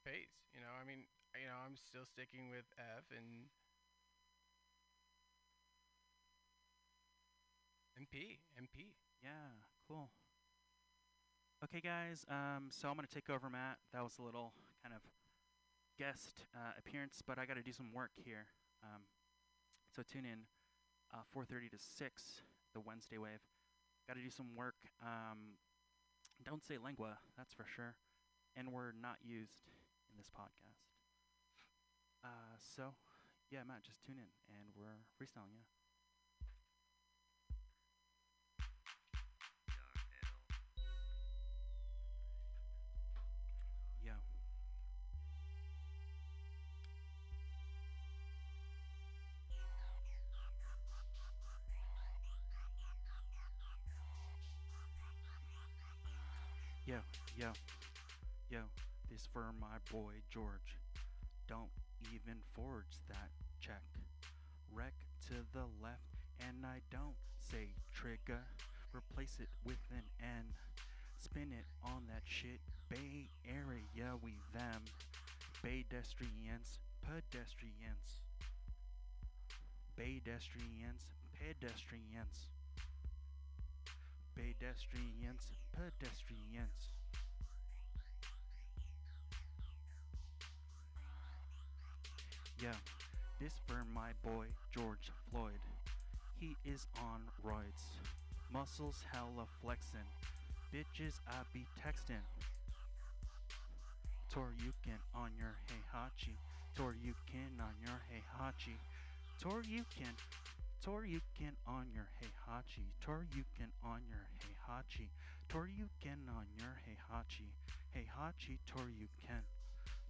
phase. You know, I mean, you know, I'm still sticking with F and MP, MP. Yeah, cool. Okay, guys. Um, so I'm gonna take over, Matt. That was a little kind of guest uh, appearance, but I got to do some work here. Um, so tune in, uh, 4:30 to 6, the Wednesday wave. Got to do some work. Um, don't say lingua, that's for sure. And we're not used in this podcast. Uh, so, yeah, Matt, just tune in, and we're freestyling. Yeah. Yo, yo, this for my boy George. Don't even forge that check. Wreck to the left, and I don't say trigger. Replace it with an N. Spin it on that shit. Bay Area, we them. Pedestrians, pedestrians. Pedestrians, pedestrians. pedestrians, pedestrians. Yeah, this for my boy George Floyd. He is on roids. Muscles hella flexin'. Bitches I be textin'. Toryukin on your heihachi. Toryukin on your heihachi. Toryukin. Toryukin on your heihachi. Toryukin on your heihachi. Toryukin on your heihachi. Heihachi Toryukin.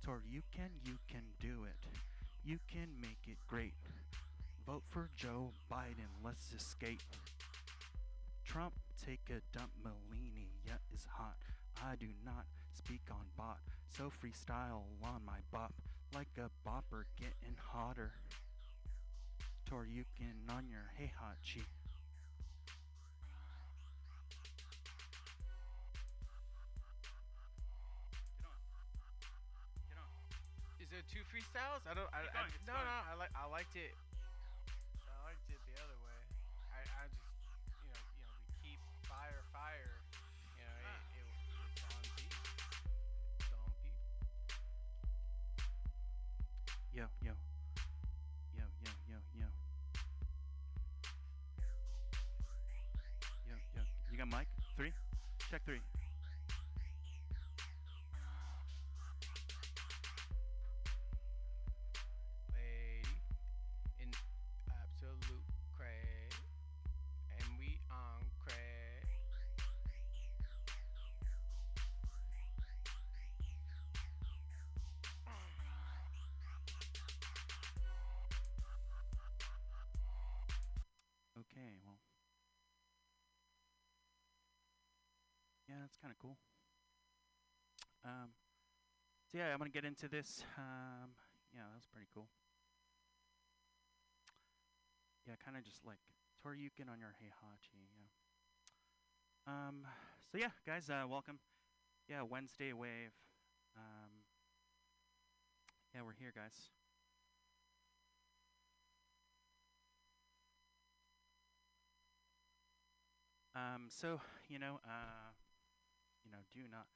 Toryukin, you can do it. You can make it great. Vote for Joe Biden. Let's escape. Trump, take a dump. Melini, yeah, is hot. I do not speak on bot. So freestyle on my bop. Like a bopper getting hotter. Toryukin on your hey Is there two freestyles? I don't. I, I, no, no. I like. I liked it. That's kind of cool. Um, so yeah, I'm gonna get into this. Um, yeah, that was pretty cool. Yeah, kind of just like Toryukin on your Heihachi. Yeah. Um. So yeah, guys, uh, welcome. Yeah, Wednesday Wave. Um. Yeah, we're here, guys. Um, so you know, uh, you know, do not.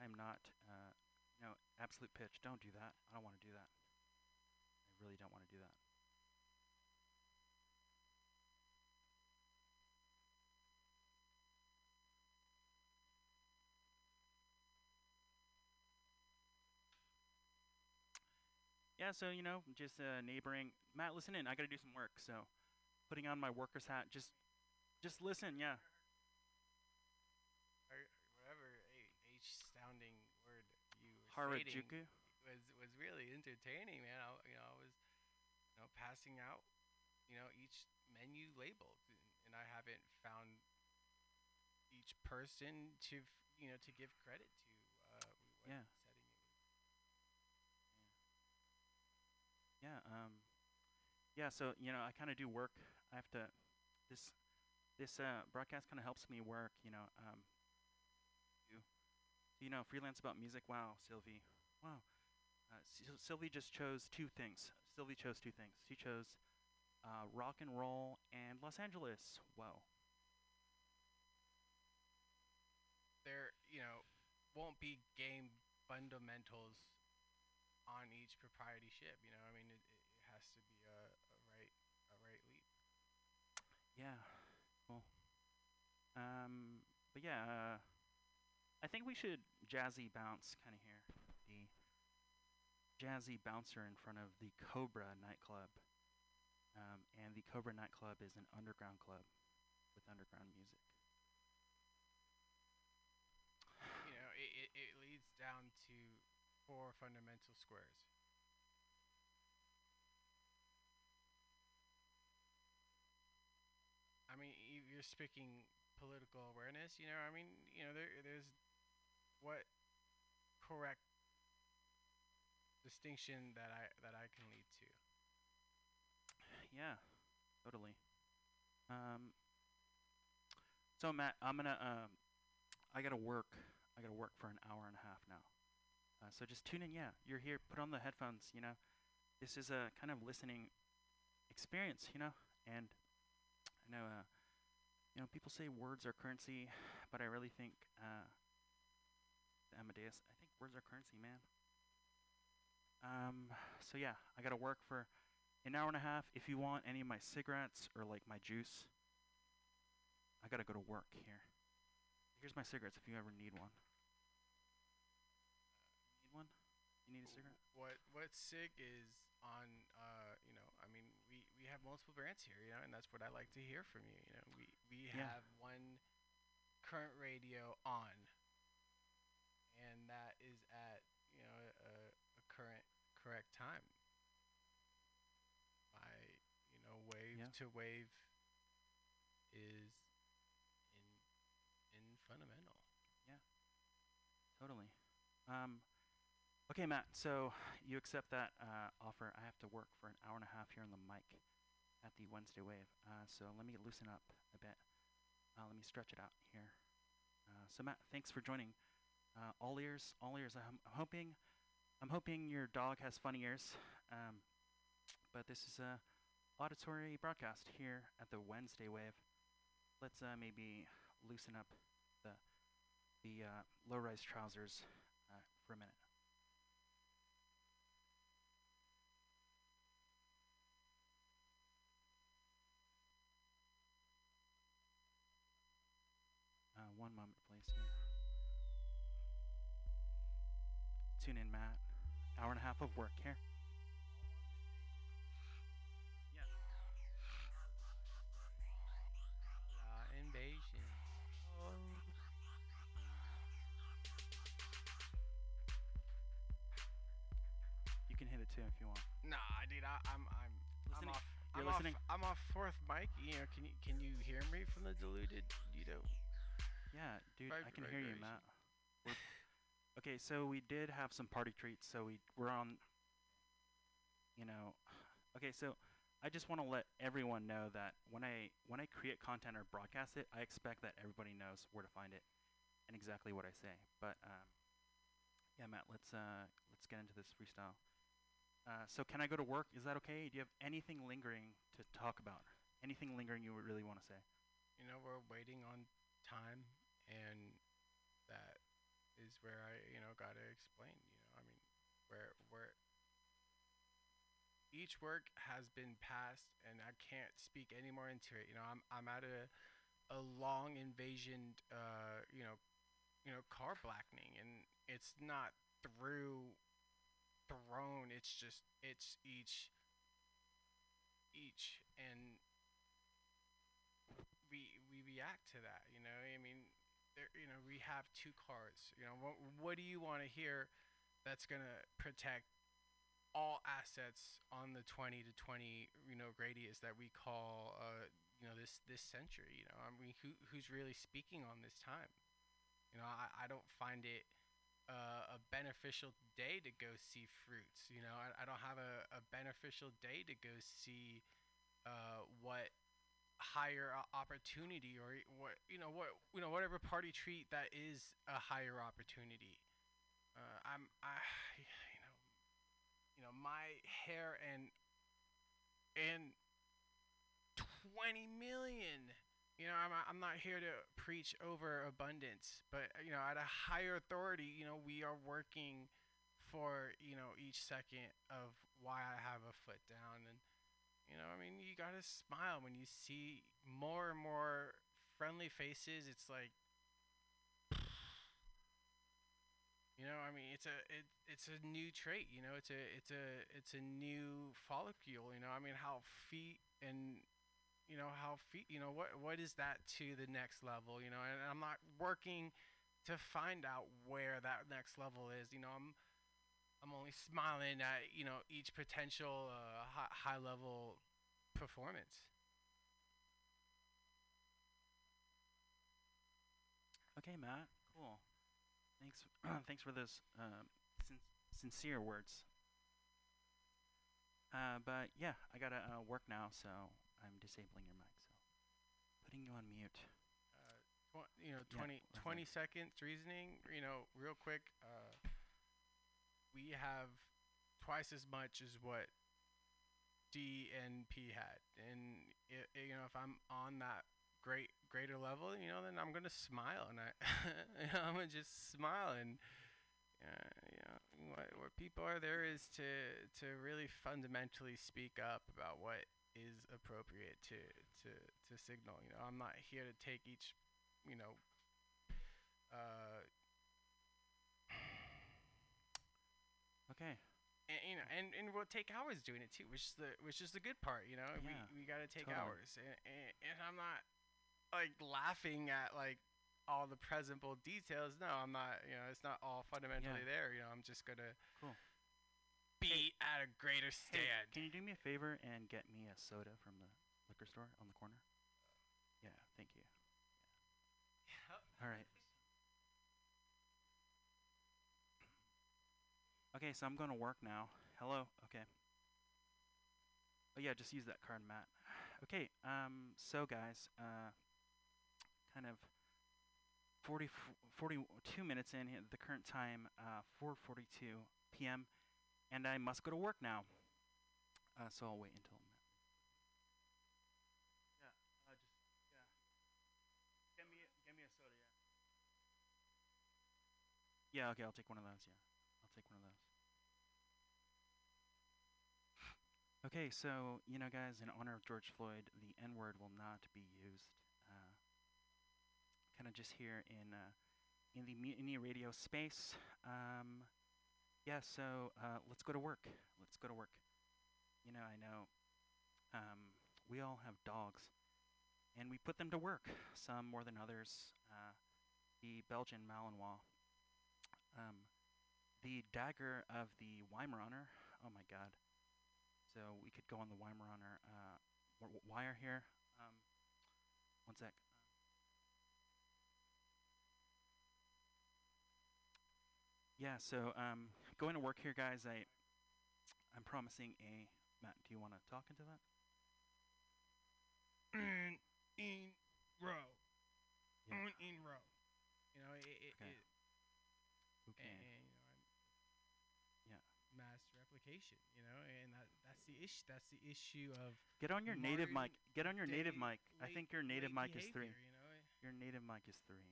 I'm not. Uh, you know, absolute pitch. Don't do that. I don't want to do that. I really don't want to do that. Yeah, so you know, just uh, neighboring. Matt, listen in. I got to do some work, so putting on my worker's hat. Just, just listen. Yeah. or whatever a- H sounding word you were stating Harajuku. was was really entertaining, man. I, you know, I was you know passing out you know each menu labeled, and, I haven't found each person to f- you know to give credit to. Uh, Yeah. setting it was Yeah. Um. Yeah. So you know, I kind of do work. I have to. This, this uh, broadcast kind of helps me work. You know. Um. You, know, freelance about music. Wow, Sylvie. Wow. Uh, Syl- Sylvie just chose two things. Sylvie chose two things. She chose uh, rock and roll and Los Angeles. Wow. there you know won't be game fundamentals on each propriety ship. You know, I mean, it, it has to be a, a right a right leap. Yeah. Cool. Um. But yeah. Uh, I think we should jazzy bounce kind of here. The jazzy bouncer in front of the Cobra nightclub. Um, and the Cobra nightclub is an underground club with underground music. You know, it, it, it leads down to four fundamental squares. I mean, you're speaking political awareness, you know, I mean, you know, there, there's what correct distinction that I that I can lead to. Yeah, totally. Um, so Matt, I'm gonna um, I gotta work. I gotta work for an hour and a half now. Uh, so just tune in. Yeah, you're here. Put on the headphones. You know, this is a kind of listening experience. You know, and I know uh, you know, people say words are currency, but I really think uh, Amadeus. I think where's our currency, man. Um, so yeah, I gotta work for an hour and a half. If you want any of my cigarettes or like my juice, I gotta go to work here. Here's my cigarettes if you ever need one. Need one? You need a cigarette? What what SIG is on? Uh, you know, I mean, we we have multiple brands here, you know, and that's what I like to hear from you. You know, we we Yeah. have one current radio on, and that is at you know a, a current correct time. My you know wave Yeah. to wave is in in fundamental. Yeah. Totally. Um, okay, Matt. So you accept that uh, offer. I have to work for an hour and a half here on the mic at the Wednesday Wave. Uh, so let me loosen up a bit. Uh, let me stretch it out here. Uh, so Matt, thanks for joining. Uh, all ears, all ears. I'm, I'm hoping, I'm hoping your dog has funny ears. Um, but this is a auditory broadcast here at the Wednesday Wave. Let's uh, maybe loosen up the the uh, low-rise trousers uh, for a minute. Uh, one moment, Tune in, Matt. Hour and a half of work here. Invasion. You can hit it too if you want. Nah, dude, I, I'm I'm I'm Listening? off. You're I'm listening? off. I'm off fourth mic. You know, can you can you hear me from the diluted? You know. Yeah, dude, Right, I can hear you. Matt. Okay, so we did have some party treats. So we we're on. You know, okay, so I just want to let everyone know that when I when I create content or broadcast it, I expect that everybody knows where to find it and exactly what I say. But um, yeah, Matt, let's uh let's get into this freestyle. Uh, so can I go to work? Is that okay? Do you have anything lingering to talk about? Anything lingering you really want to say? You know, we're waiting on time, and that is where I, you know, gotta explain. You know, I mean, where where each work has been passed, and I can't speak any more into it. You know, I'm I'm at a a long invasion, uh, you know, you know, car blackening, and it's not through thrown. It's just it's each each and we we react to that. You know, I mean, you know, we have two cars. You know, what what do you want to hear that's gonna protect all assets on the 20 to 20 you know radius that we call uh you know this this century you know i mean who who's really speaking on this time you know i, I don't find it uh, a beneficial day to go see fruits you know i, I don't have a, a beneficial day to go see uh what higher o- opportunity or what you know what you know whatever party treat that is a higher opportunity. Uh, i'm i (sighs) you know you know my hair and and 20 million you know I'm, I'm not here to preach over abundance but uh, you know at a higher authority you know we are working for you know each second of why i have a foot down and you know i mean you gotta smile when you see more and more friendly faces it's like (sighs) you know i mean it's a it, it's a new trait you know it's a it's a it's a new follicle you know i mean how feet and you know how feet you know what what is that to the next level you know and i'm not working to find out where that next level is you know i'm i'm only smiling at you know each potential uh, high, high level performance Okay, Matt. Cool. Thanks. (clears throat) thanks for those um, sin- sincere words. Uh, but yeah, I gotta uh, work now, so I'm disabling your mic. So putting you on mute. uh, tw- you know, Yeah, 20, what's 20 seconds reasoning, you know, real quick. Uh, we have twice as much as what DNP had. And, i i- you know, if I'm on that great greater level, you know, then I'm gonna smile and I, (laughs) you know, I'm gonna just smile and, uh, you know, what, what people are there is to to really fundamentally speak up about what is appropriate to to to signal. You know, I'm not here to take each, you know, uh, Okay. and, you know, and, and we'll take hours doing it too, which is the which is the good part. You know, Yeah, we we gotta take totally. hours, and, and and I'm not like laughing at like all the presentable details. No, I'm not. You know, it's not all fundamentally there. You know, I'm just gonna Cool. be at a greater Hey, stand. can you do me a favor and get me a soda from the liquor store on the corner? Yeah, thank you. (laughs) All right. Okay, so I'm going to work now. Hello. Okay. Oh yeah, just use that card, Matt. Okay. Um. So guys, uh, kind of 40, f- 42 minutes in here, the current time, uh, 4:42 p.m. and I must go to work now. Uh, so I'll wait until. Yeah. Just yeah. Get me get me a soda. Yeah. Yeah. Okay. I'll take one of those. Yeah. I'll take one of those. Okay, so you know, guys, in honor of George Floyd, the N word will not be used. Uh, kind of just here in uh, in the mutiny radio space. Um, yeah, so uh, let's go to work. Let's go to work. You know, I know um, we all have dogs, and we put them to work. Some more than others. Uh, the Belgian Malinois, um, the dagger of the Weimaraner. Oh my God. So we could go on the Weimaraner uh, wire here. Um, one sec. Yeah, so um, going to work here, guys. I, I'm promising a. Matt, do you want to talk into that? (clears throat) in in row, Yeah. on in row. You know, it, it, Okay. it Okay. and, and, you know, I'm Yeah. mass replication. You know, and that the issue. That's the issue of Get on your native mic. Get on your native day mic. I think your native late mic is three. You know, Your native mic is three.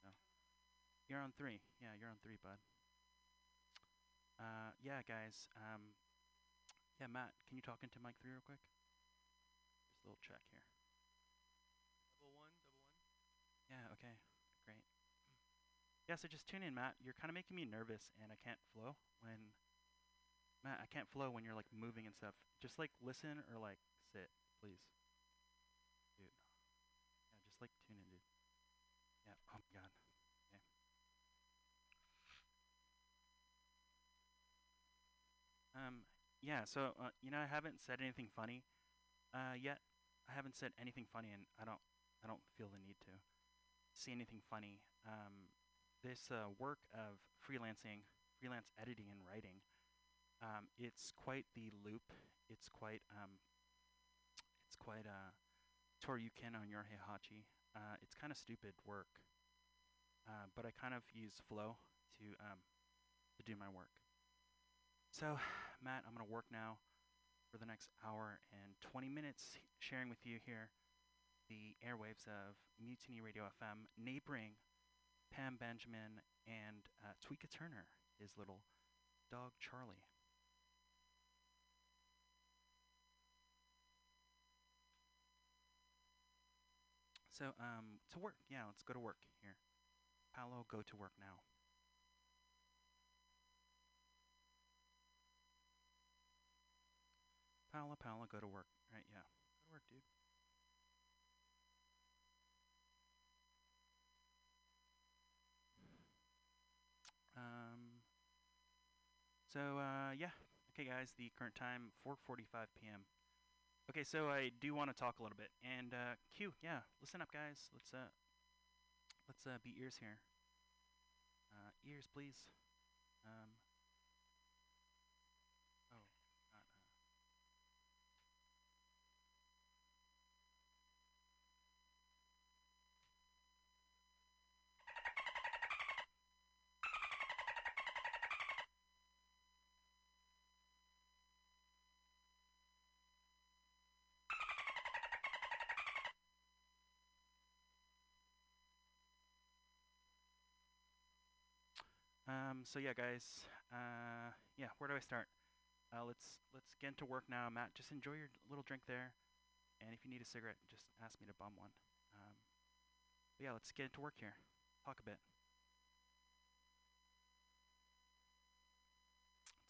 So you're on three. Yeah, you're on three, bud. Uh, yeah, guys. Um, yeah, Matt, can you talk into mic three real quick? Just a little check here. double one, double one. Yeah. Okay. Great. Yeah. So just tune in, Matt. You're kind of making me nervous, and I can't flow when. Matt, I can't flow when you're like moving and stuff. Just like listen or like sit, please. Dude. Yeah, just like tune in, dude. Yeah. Oh my god. Um. Yeah. So uh, you know, I haven't said anything funny, uh, yet. I haven't said anything funny, and I don't. I don't feel the need to see anything funny. Um, this uh, work of freelancing, freelance editing and writing, um, it's quite the loop. It's quite um, it's quite uh, Toryuken on your Heihachi. Uh, it's kind of stupid work, uh, but I kind of use flow to um, to do my work. So, (sighs) Matt, I'm gonna work now for the next hour and 20 minutes, sharing with you here the airwaves of Mutiny Radio FM, neighboring Pam Benjamin and uh, Tweeka Turner, his little dog Charlie. So, um, to work. Yeah, let's go to work here. Paolo, go to work now. Paolo, Paolo, go to work. Right, yeah. Go to work, dude. Um, so, uh, yeah. Okay, guys, the current time, 4.45 p.m. Okay, so I do want to talk a little bit. And, uh, Q, yeah, listen up, guys. Let's, uh, let's, uh, be ears here. Uh, ears, please. Um, Um, so yeah, guys. Uh, yeah, where do I start? Uh, let's let's get into work now, Matt. Just enjoy your little drink there, and if you need a cigarette, just ask me to bum one. Um, but yeah, let's get into work here. Talk a bit.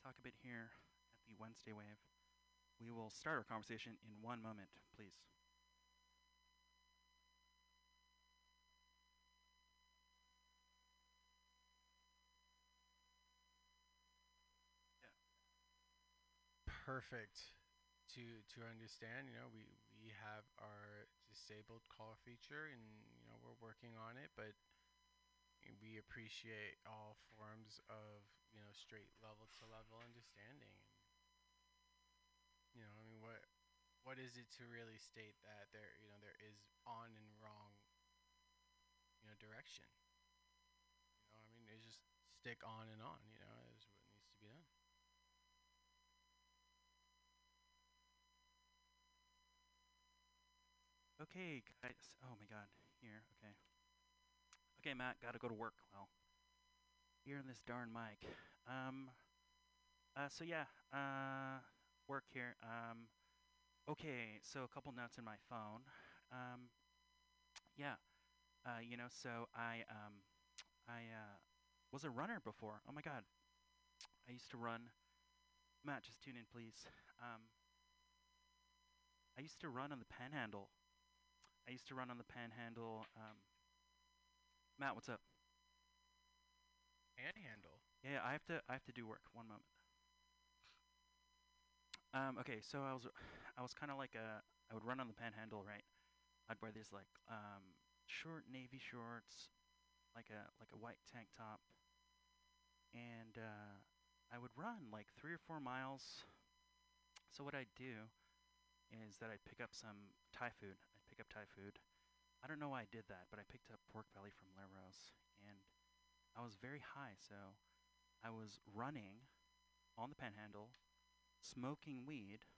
Talk a bit here at the Wednesday Wave. We will start our conversation in one moment, please. Perfect to to understand. You know, we we have our disabled call feature, and you know we're working on it, but we appreciate all forms of you know straight level to level understanding. You know, I mean, what what is it to really state that there you know there is on and wrong you know direction? You know, I mean, it's just stick on and on. You know, is what needs to be done. Okay, guys. Oh my God. Here. Okay. Okay, Matt. Got to go to work. Well, here in this darn mic. Um. Uh. So yeah. Uh. Work here. Um. Okay. So a couple notes in my phone. Um. Yeah. Uh. You know. So I. Um. I. Uh. Was a runner before. Oh my God. I used to run. Matt, just tune in, please. Um. I used to run on the Panhandle. I used to run on the Panhandle. Um, Matt, what's up? Panhandle. Yeah, I have to. I have to do work. One moment. Um, okay, so I was, I was kind of like a. I would run on the Panhandle, right? I'd wear these like um, short navy shorts, like a like a white tank top, and uh, I would run like three or four miles. So what I'd do is that I'd pick up some Thai food. Pick up Thai food. I don't know why I did that, but I picked up pork belly from Lers Ros, and I was very high, so I was running on the panhandle, smoking weed.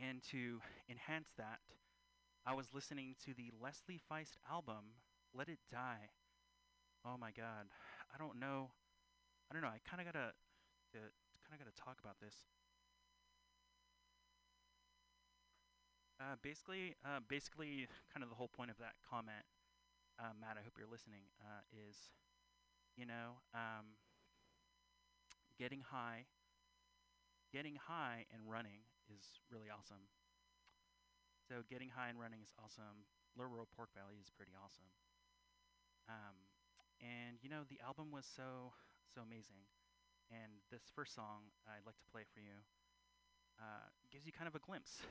And to enhance that, I was listening to the Leslie Feist album, Let It Die. Oh my god. I don't know. I don't know. I kind of gotta kind of got to talk about this. Uh, basically, uh, basically, kind of the whole point of that comment, uh, Matt. I hope you're listening. Uh, is, you know, um, getting high, getting high and running is really awesome. So getting high and running is awesome. Lers Ros Pork Valley is pretty awesome. Um, and you know, the album was so so amazing. And this first song I'd like to play for you uh, gives you kind of a glimpse.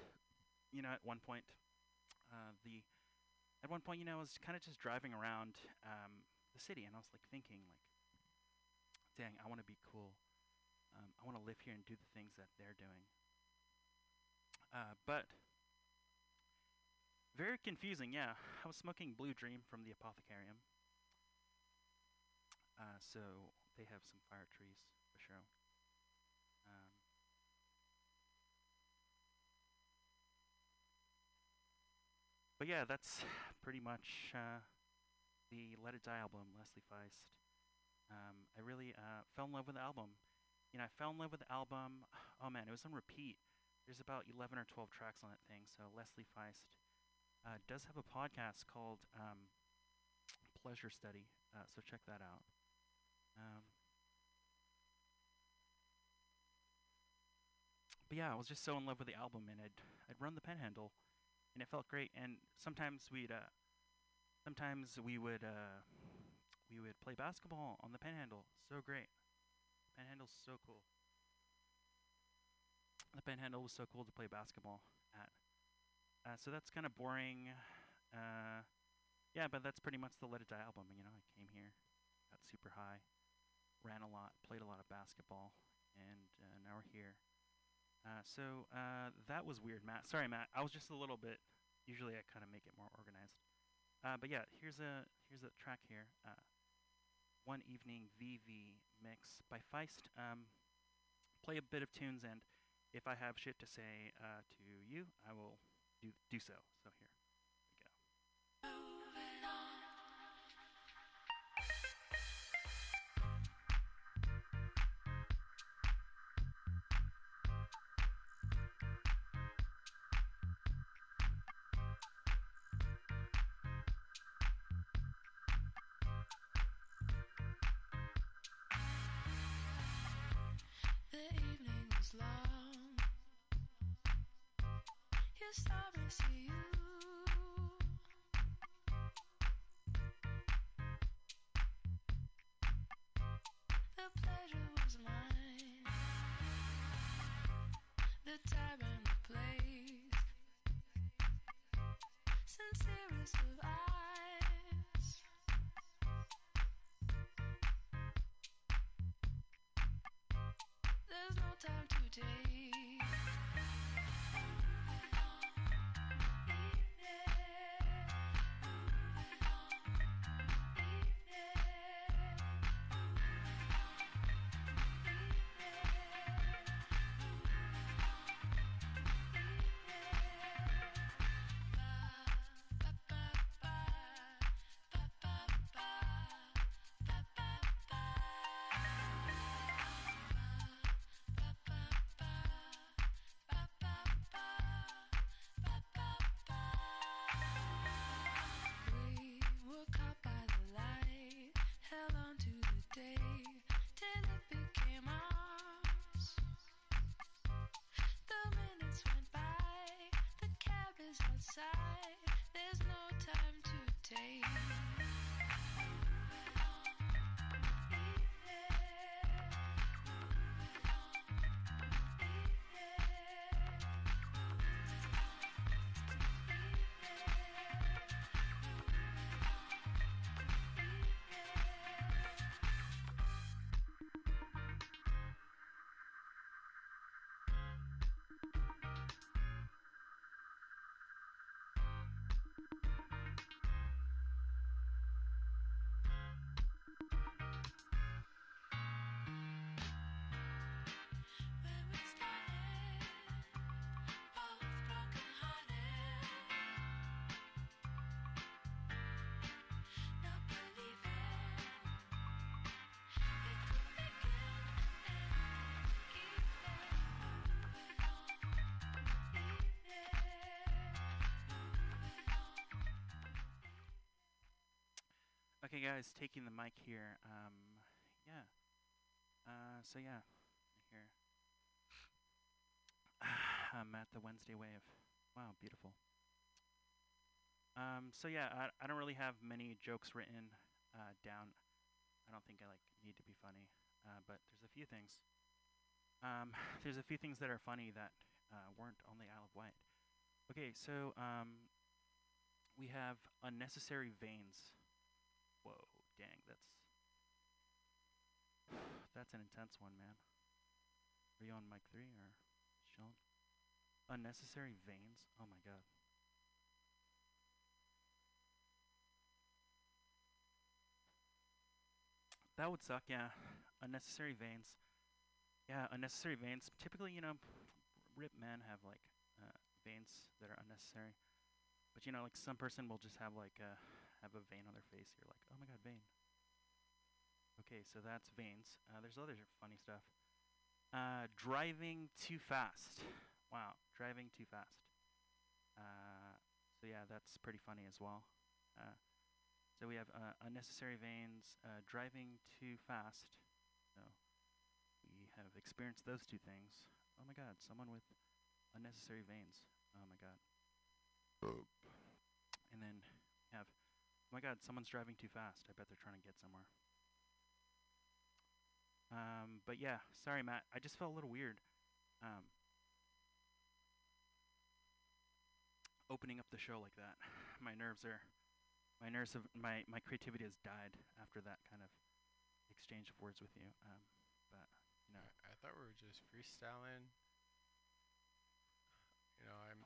You know, at one point, uh, the at one point, you know, I was kind of just driving around um, the city, and I was like thinking, like, dang, I want to be cool. Um, I want to live here and do the things that they're doing. Uh, but very confusing, yeah. I was smoking Blue Dream from the Apothecarium. Uh, so they have some fire trees for sure. But yeah, that's pretty much uh, the Let It Die album, Leslie Feist. Um, I really uh, fell in love with the album. You know, I fell in love with the album. Oh man, it was on repeat. There's about 11 or 12 tracks on that thing. So Leslie Feist uh, does have a podcast called um, Pleasure Study. Uh, so check that out. Um, but yeah, I was just so in love with the album, and I'd I'd run the Panhandle, and it felt great. And sometimes we'd uh, sometimes we would uh, we would play basketball on the Panhandle. So great. Panhandle's so cool. The Panhandle was so cool to play basketball at. Uh, so that's kind of boring. Uh, yeah, but that's pretty much the Let It Die album. You know, I came here, got super high, ran a lot, played a lot of basketball, and uh, now we're here. Uh, so uh, that was weird, Matt. Sorry, Matt. I was just a little bit. Usually, I kind of make it more organized. Uh, but yeah, here's a here's a track here. Uh, One evening VV mix by Feist. Um, play a bit of tunes, and if I have shit to say uh, to you, I will do do so. So here long. Saw me see you. Time to is. There's no time to take. Okay, guys, taking the mic here. Um, yeah. Uh, so yeah, here. (sighs) I'm at the Wednesday Wave. Wow, beautiful. Um, so yeah, I, I don't really have many jokes written uh, down. I don't think I like need to be funny, uh, but there's a few things. Um, (sighs) there's a few things that are funny that uh, weren't on the Isle of Wight. Okay, so um, we have unnecessary veins. Whoa, dang, that's that's an intense one, man. Are you on mic three or chilling? Unnecessary veins. Oh my god. That would suck, yeah. Unnecessary veins. Yeah, unnecessary veins. Typically, you know, rip men have like uh, veins that are unnecessary. But you know, like some person will just have like a have a vein on their face. You're like, oh my god, vein. Okay, so that's veins. Uh, there's other funny stuff. Uh, driving too fast. Wow, driving too fast. Uh, so yeah, that's pretty funny as well. Uh, so we have uh, unnecessary veins, uh, driving too fast. So we have experienced those two things. Oh my god, someone with unnecessary veins. Oh my god. And then my god, someone's driving too fast. I bet they're trying to get somewhere. Um, but yeah, sorry, Matt. I just felt a little weird. Um, opening up the show like that. (sighs) My nerves are, my nerves have, my my creativity has died after that kind of exchange of words with you. Um, but you know, I, I thought we were just freestyling. You know, I'm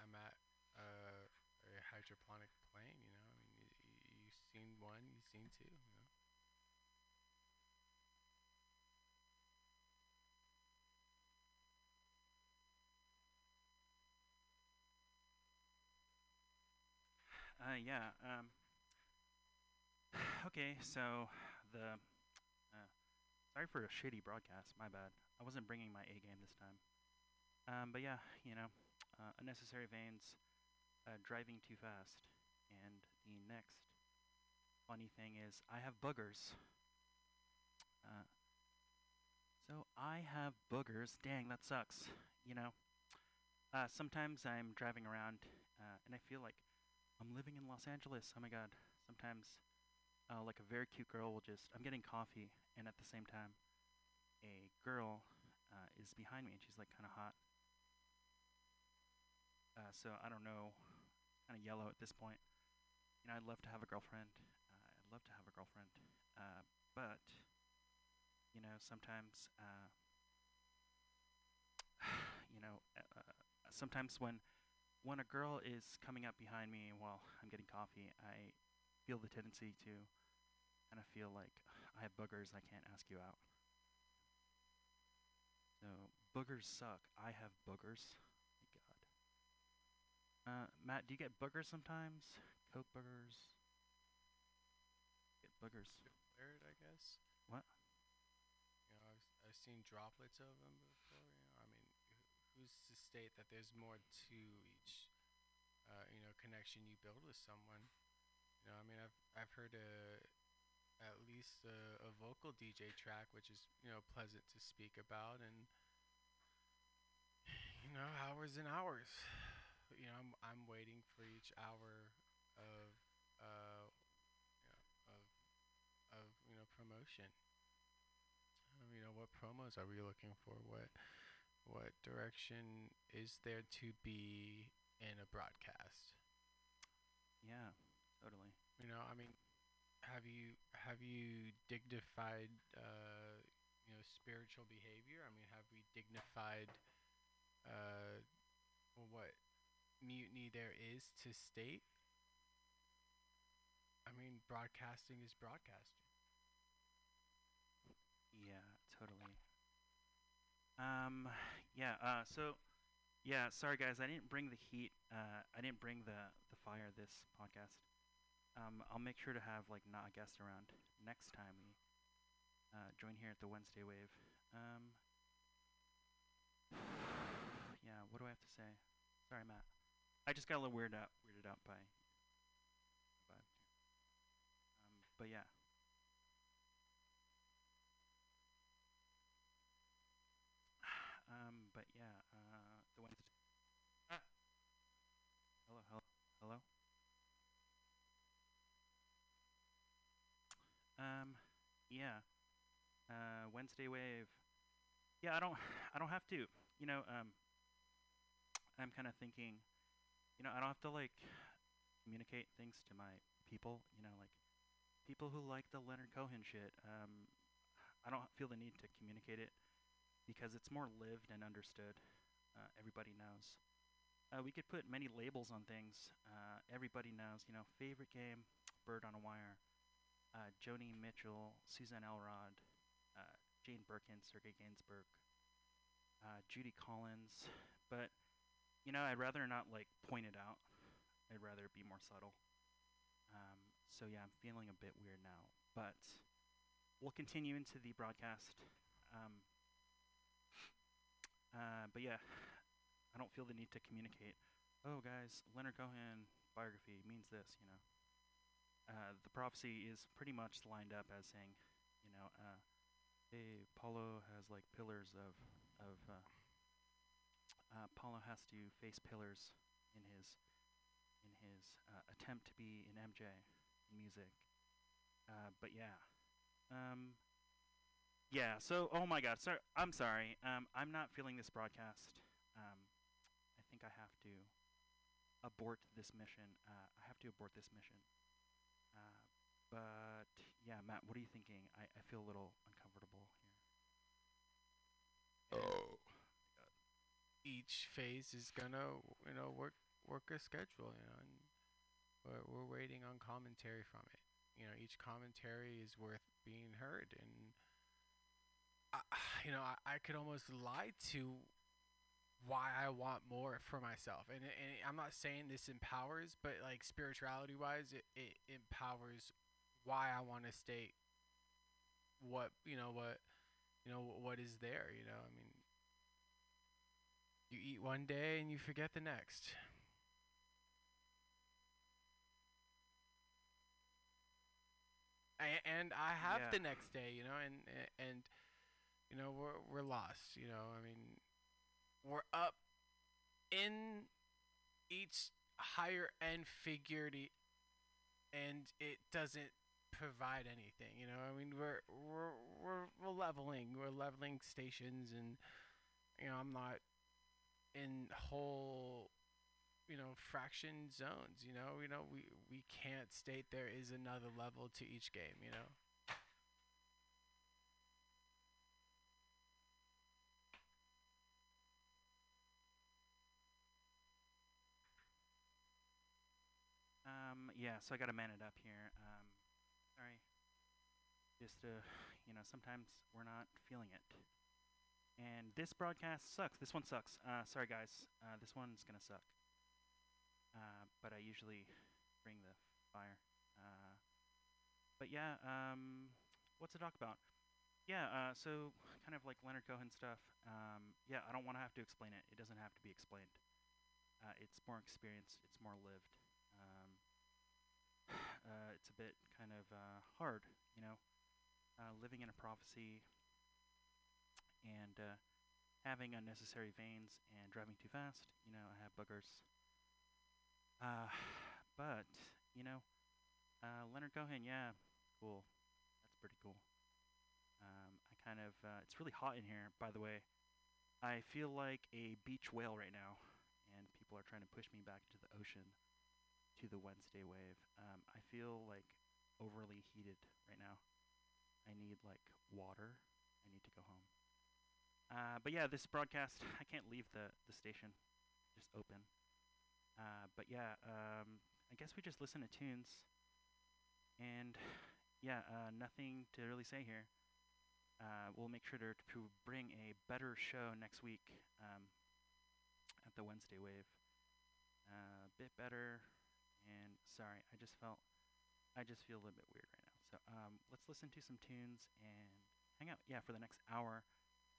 I'm at uh, a hydroponic plane. You know, I mean, you, you seen one, you seen two. You know. Uh, yeah. Um, (sighs) okay, so the uh, sorry for a shitty broadcast. My bad. I wasn't bringing my A game this time. Um, but yeah, you know, uh, unnecessary veins, uh, driving too fast, and the next funny thing is I have boogers. Uh, So I have boogers. Dang, that sucks. You know, uh, sometimes I'm driving around and I feel like I'm living in Los Angeles. Oh my god. Sometimes, uh, like a very cute girl will just, I'm getting coffee, and at the same time, a girl uh, is behind me and she's like kind of hot. Uh, so I don't know, kind of yellow at this point. You know, I'd love to have a girlfriend. Uh, I'd love to have a girlfriend. Uh, but, you know, sometimes, uh, (sighs) you know, sometimes when when a girl is coming up behind me while I'm getting coffee, I feel the tendency to kind of feel like I have boogers. I can't ask you out. So boogers suck. I have boogers. God. Uh, Matt, do you get boogers sometimes? Coke boogers. Get boogers. Declared, I guess. What? You know, I've, I've seen droplets of them before. Who's to state that there's more to each, uh, you know, connection you build with someone? You know, I mean, I've I've heard a at least a, a vocal DJ track, which is you know pleasant to speak about, and (sighs) you know, hours and hours. You know, I'm I'm waiting for each hour of uh, of of you know promotion. Um, you know, what promos are we looking for? What what direction is there to be in a broadcast? Yeah, totally. You know, I mean, have you have you dignified uh, you know spiritual behavior? I mean, have we dignified uh, what mutiny there is to state? I mean, broadcasting is broadcasting. Yeah, totally. Um, yeah. Uh, so, yeah. Sorry, guys. I didn't bring the heat. Uh, I didn't bring the the fire this podcast. Um, I'll make sure to have like not a guest around next time we uh, join here at the Wednesday Wave. Um, (sighs) yeah. What do I have to say? Sorry, Matt. I just got a little weirded out, weirded out by. But, um, but yeah. Um, but yeah, uh, the Wednesday. Ah. Hello, hello, hello. Um, yeah. Uh, Wednesday wave. Yeah, I don't, (sighs) I don't have to. You know, um, I'm kind of thinking, you know, I don't have to like communicate things to my people. You know, like people who like the Leonard Cohen shit. Um, I don't feel the need to communicate it because it's more lived and understood. Uh, everybody knows. Uh, we could put many labels on things. Uh, everybody knows, you know, favorite game, Bird on a Wire, uh, Joni Mitchell, Susan Elrod, uh, Jane Birkin, Serge Gainsbourg, uh, Judy Collins. But, you know, I'd rather not like point it out. I'd rather be more subtle. Um, so yeah, I'm feeling a bit weird now, but we'll continue into the broadcast. Um, uh, but yeah, I don't feel the need to communicate. Oh, guys, Leonard Cohen biography means this, you know. Uh, the prophecy is pretty much lined up as saying, you know, uh, hey, Paulo has like pillars of of. Uh, uh, Paulo has to face pillars in his in his uh, attempt to be an MJ in music. But yeah, um, yeah. So, oh my God, sorry. I'm sorry. Um, I'm not feeling this broadcast. Um, I think I have to abort this mission. I have to abort this mission. Uh, but yeah, Matt, what are you thinking? I, I feel a little uncomfortable here. Oh. Each phase is gonna, you know, work work a schedule, you know, and we're, we're waiting on commentary from it. You know, each commentary is worth being heard, and I, you know, I, I could almost lie to why I want more for myself, and and I'm not saying this empowers, but like spirituality wise, it, it empowers why I want to state what you know what you know what is there. You know, I mean, you eat one day and you forget the next. A- and I have the next day, you know, and and you know, we're we're lost. You know, I mean, we're up in each higher end figure, and it doesn't provide anything. You know, I mean, we're we're we're, we're leveling, we're leveling stations, and you know, I'm not in whole you know fraction zones you know you know we we can't state there is another level to each game you know Um, yeah, so I got to man it up here. Um, sorry. Just, uh, you know, sometimes we're not feeling it. And this broadcast sucks. This one sucks. Uh, sorry, guys. Uh, this one's going to suck. Uh, but I usually bring the fire. Uh, but yeah, um, what's to talk about? Yeah, uh, so kind of like Leonard Cohen stuff. Um, yeah, I don't want to have to explain it. It doesn't have to be explained. Uh, it's more experience. It's more lived. Uh, it's a bit kind of uh, hard, you know, uh, living in a prophecy and uh, having unnecessary veins and driving too fast. You know, I have boogers. Uh, but you know, Leonard Cohen, yeah, cool. That's pretty cool. Um, I kind of, it's really hot in here, by the way. I feel like a beach whale right now, and people are trying to push me back into the ocean to the Wednesday wave. Um, I feel like overly heated right now. I need like water. I need to go home. Uh, but yeah, this broadcast, (laughs) I can't leave the, the station, just open. Uh, but yeah, um, I guess we just listen to tunes. And (sighs) yeah, uh, nothing to really say here. Uh, we'll make sure to, to bring a better show next week um, at the Wednesday Wave. A bit better, and sorry, I just felt, I just feel a little bit weird right now. So um, let's listen to some tunes and hang out. Yeah, for the next hour.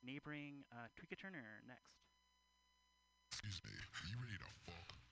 Neighboring uh, Tweeka Turner next. Excuse me, you ready to fuck?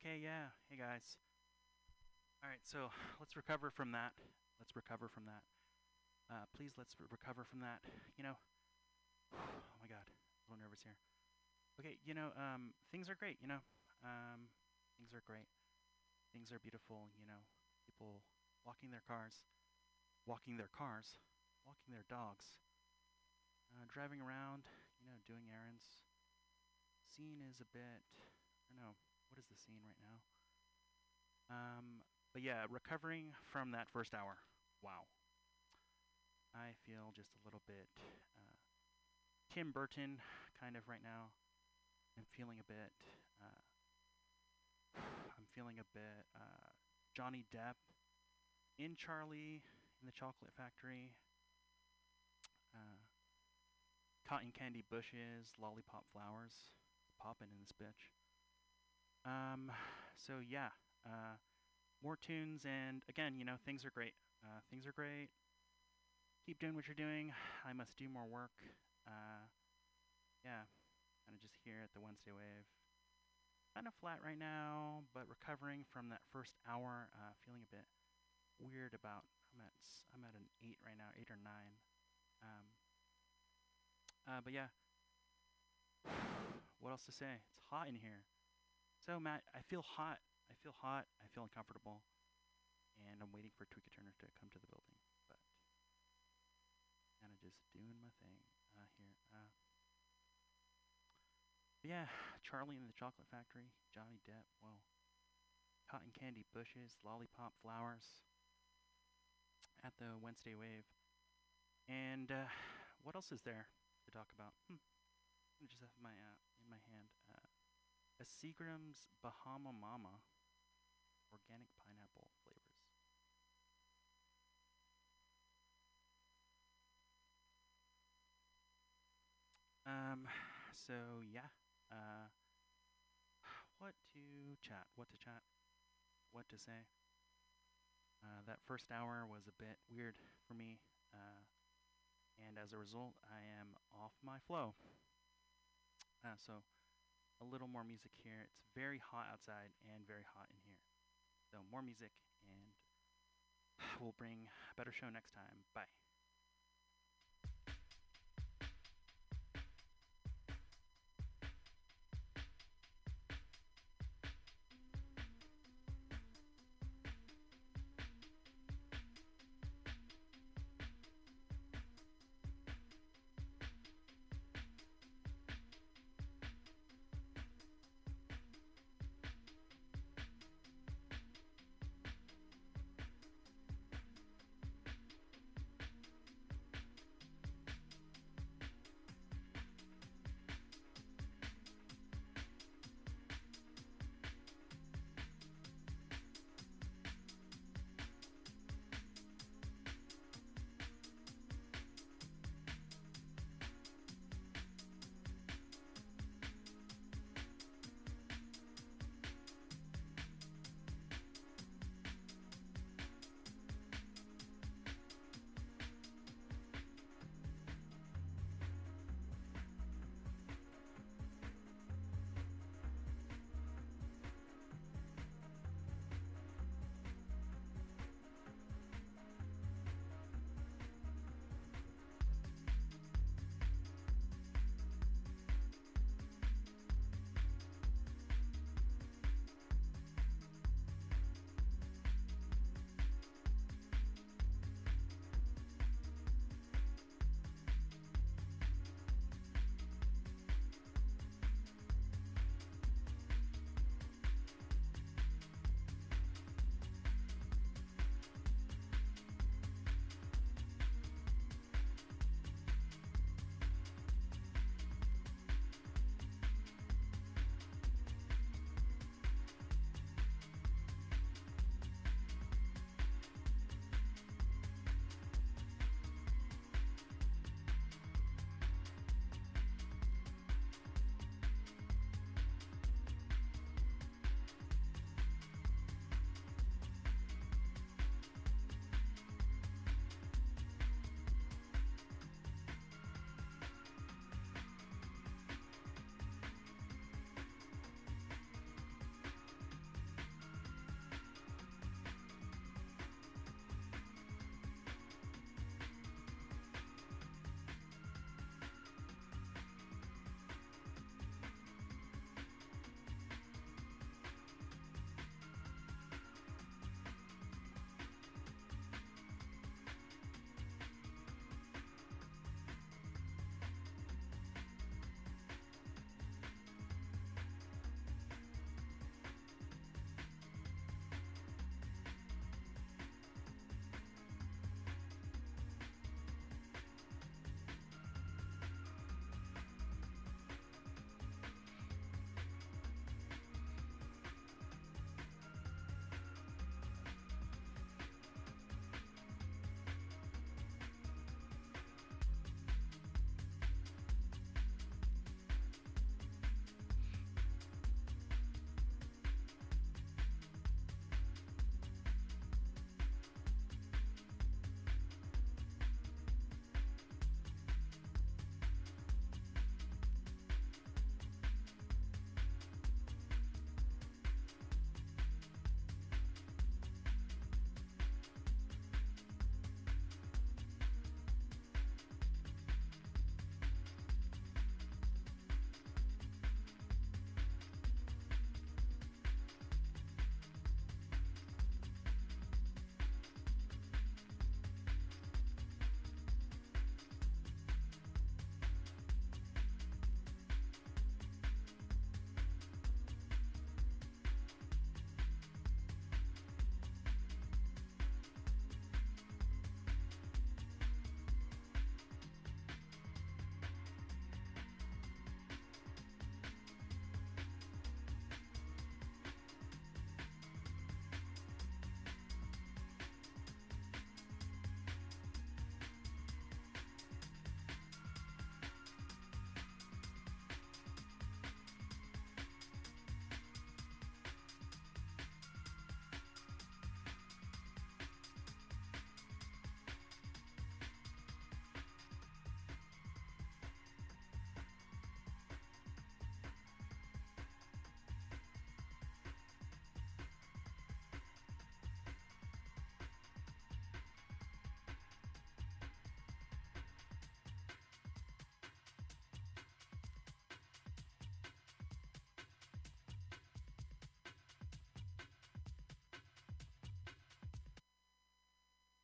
Okay, yeah. Hey guys. All right, so let's recover from that. Let's recover from that. Uh, please, let's re- recover from that. You know, (sighs) oh my God, a little nervous here. Okay, you know, um, things are great. You know, um, things are great. Things are beautiful. You know, people walking their cars, walking their cars, walking their dogs, uh, driving around. You know, doing errands. Scene is a bit. I don't know. What is the scene right now? Um, but yeah, recovering from that first hour. Wow. I feel just a little bit uh, Tim Burton kind of right now. I'm feeling a bit. Uh, (sighs) I'm feeling a bit uh, Johnny Depp in Charlie in the Chocolate Factory. Uh, cotton candy bushes, lollipop flowers, popping in this bitch. Um, so yeah, uh, more tunes, and again, you know, things are great. Uh, things are great. Keep doing what you're doing. I must do more work. Uh, yeah, kind of just here at the Wednesday Wave. Kind of flat right now, but recovering from that first hour. Uh, feeling a bit weird about. I'm at s- I'm at an eight right now, eight or nine. Um, uh, but yeah. (sighs) what else to say? It's hot in here. So Matt, I feel hot. I feel hot. I feel uncomfortable, and I'm waiting for Tweaker Turner to come to the building. But kind of just doing my thing uh, here. Uh, yeah, Charlie and the Chocolate Factory, Johnny Depp. Well, cotton candy bushes, lollipop flowers at the Wednesday Wave. And uh, what else is there to talk about? Hmm. I just have my uh, in my hand uh, a Seagram's Bahama Mama organic pineapple flavors. Um, so yeah, uh, what to chat? What to chat? What to say? Uh, that first hour was a bit weird for me, uh, and as a result, I am off my flow. Uh, so, a little more music here. It's very hot outside and very hot in here. So, more music, and (sighs) we'll bring a better show next time. Bye.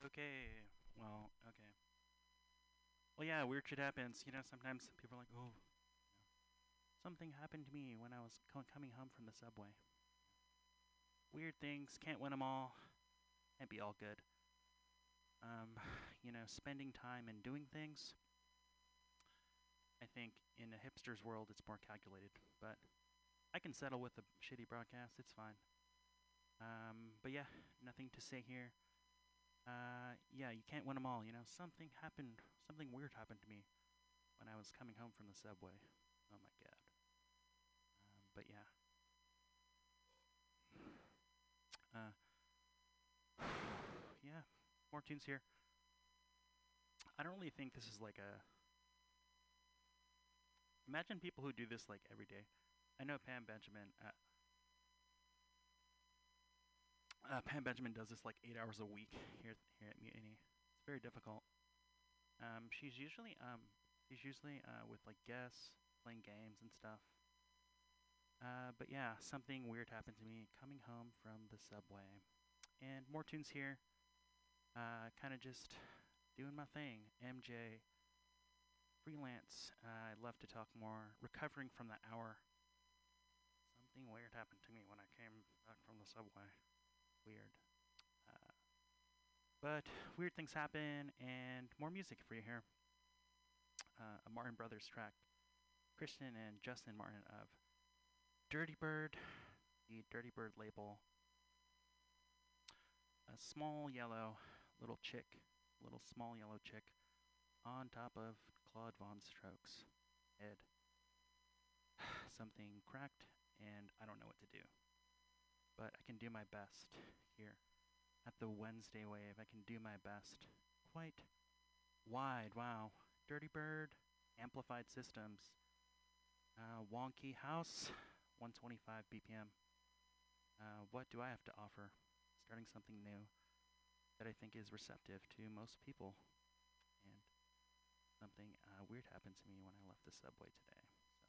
Okay. Well, okay. Well, yeah, weird shit happens. You know, sometimes people are like, "Oh, something happened to me when I was co- coming home from the subway." Weird things, can't win them all. Can't be all good. Um, (sighs) you know, spending time and doing things. I think in a hipster's world, it's more calculated, but I can settle with a shitty broadcast. It's fine. Um, but yeah, nothing to say here. Uh, yeah, you can't win them all. You know, something happened. Something weird happened to me when I was coming home from the subway. Oh my god. Um, but yeah. Uh, (sighs) yeah, more tunes here. I don't really think this is like a. Imagine people who do this like every day. I know Pam Benjamin. Uh, uh, Pam Benjamin does this like eight hours a week here here at Mutiny. It's very difficult. Um, she's usually um, she's usually uh, with like guests playing games and stuff. Uh, but yeah, something weird happened to me coming home from the subway, and more tunes here. Uh, kind of just doing my thing. MJ, freelance. Uh, I'd love to talk more. Recovering from the hour. Something weird happened to me when I came back from the subway weird. Uh, but weird things happen, and more music for you here. Uh, a Martin Brothers track. Christian and Justin Martin of Dirtybird, the Dirtybird label. A small yellow little chick, little small yellow chick, on top of Claude VonStroke's head. (sighs) Something cracked, and I don't know what to do but I can do my best here at the Wednesday Wave. I can do my best. Quite wide. Wow. Dirtybird, amplified systems. Uh, wonky House, 125 BPM. Uh, what do I have to offer? Starting something new that I think is receptive to most people. And something uh, weird happened to me when I left the subway today. So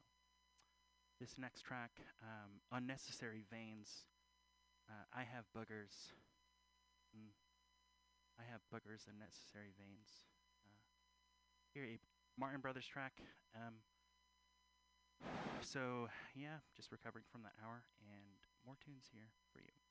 this next track, um, Unnecessary Veins. Uh, I have boogers. Mm. I have boogers and necessary veins. Uh, here, a Martin Brothers track. Um, (sighs) so, yeah, just recovering from that hour, and more tunes here for you.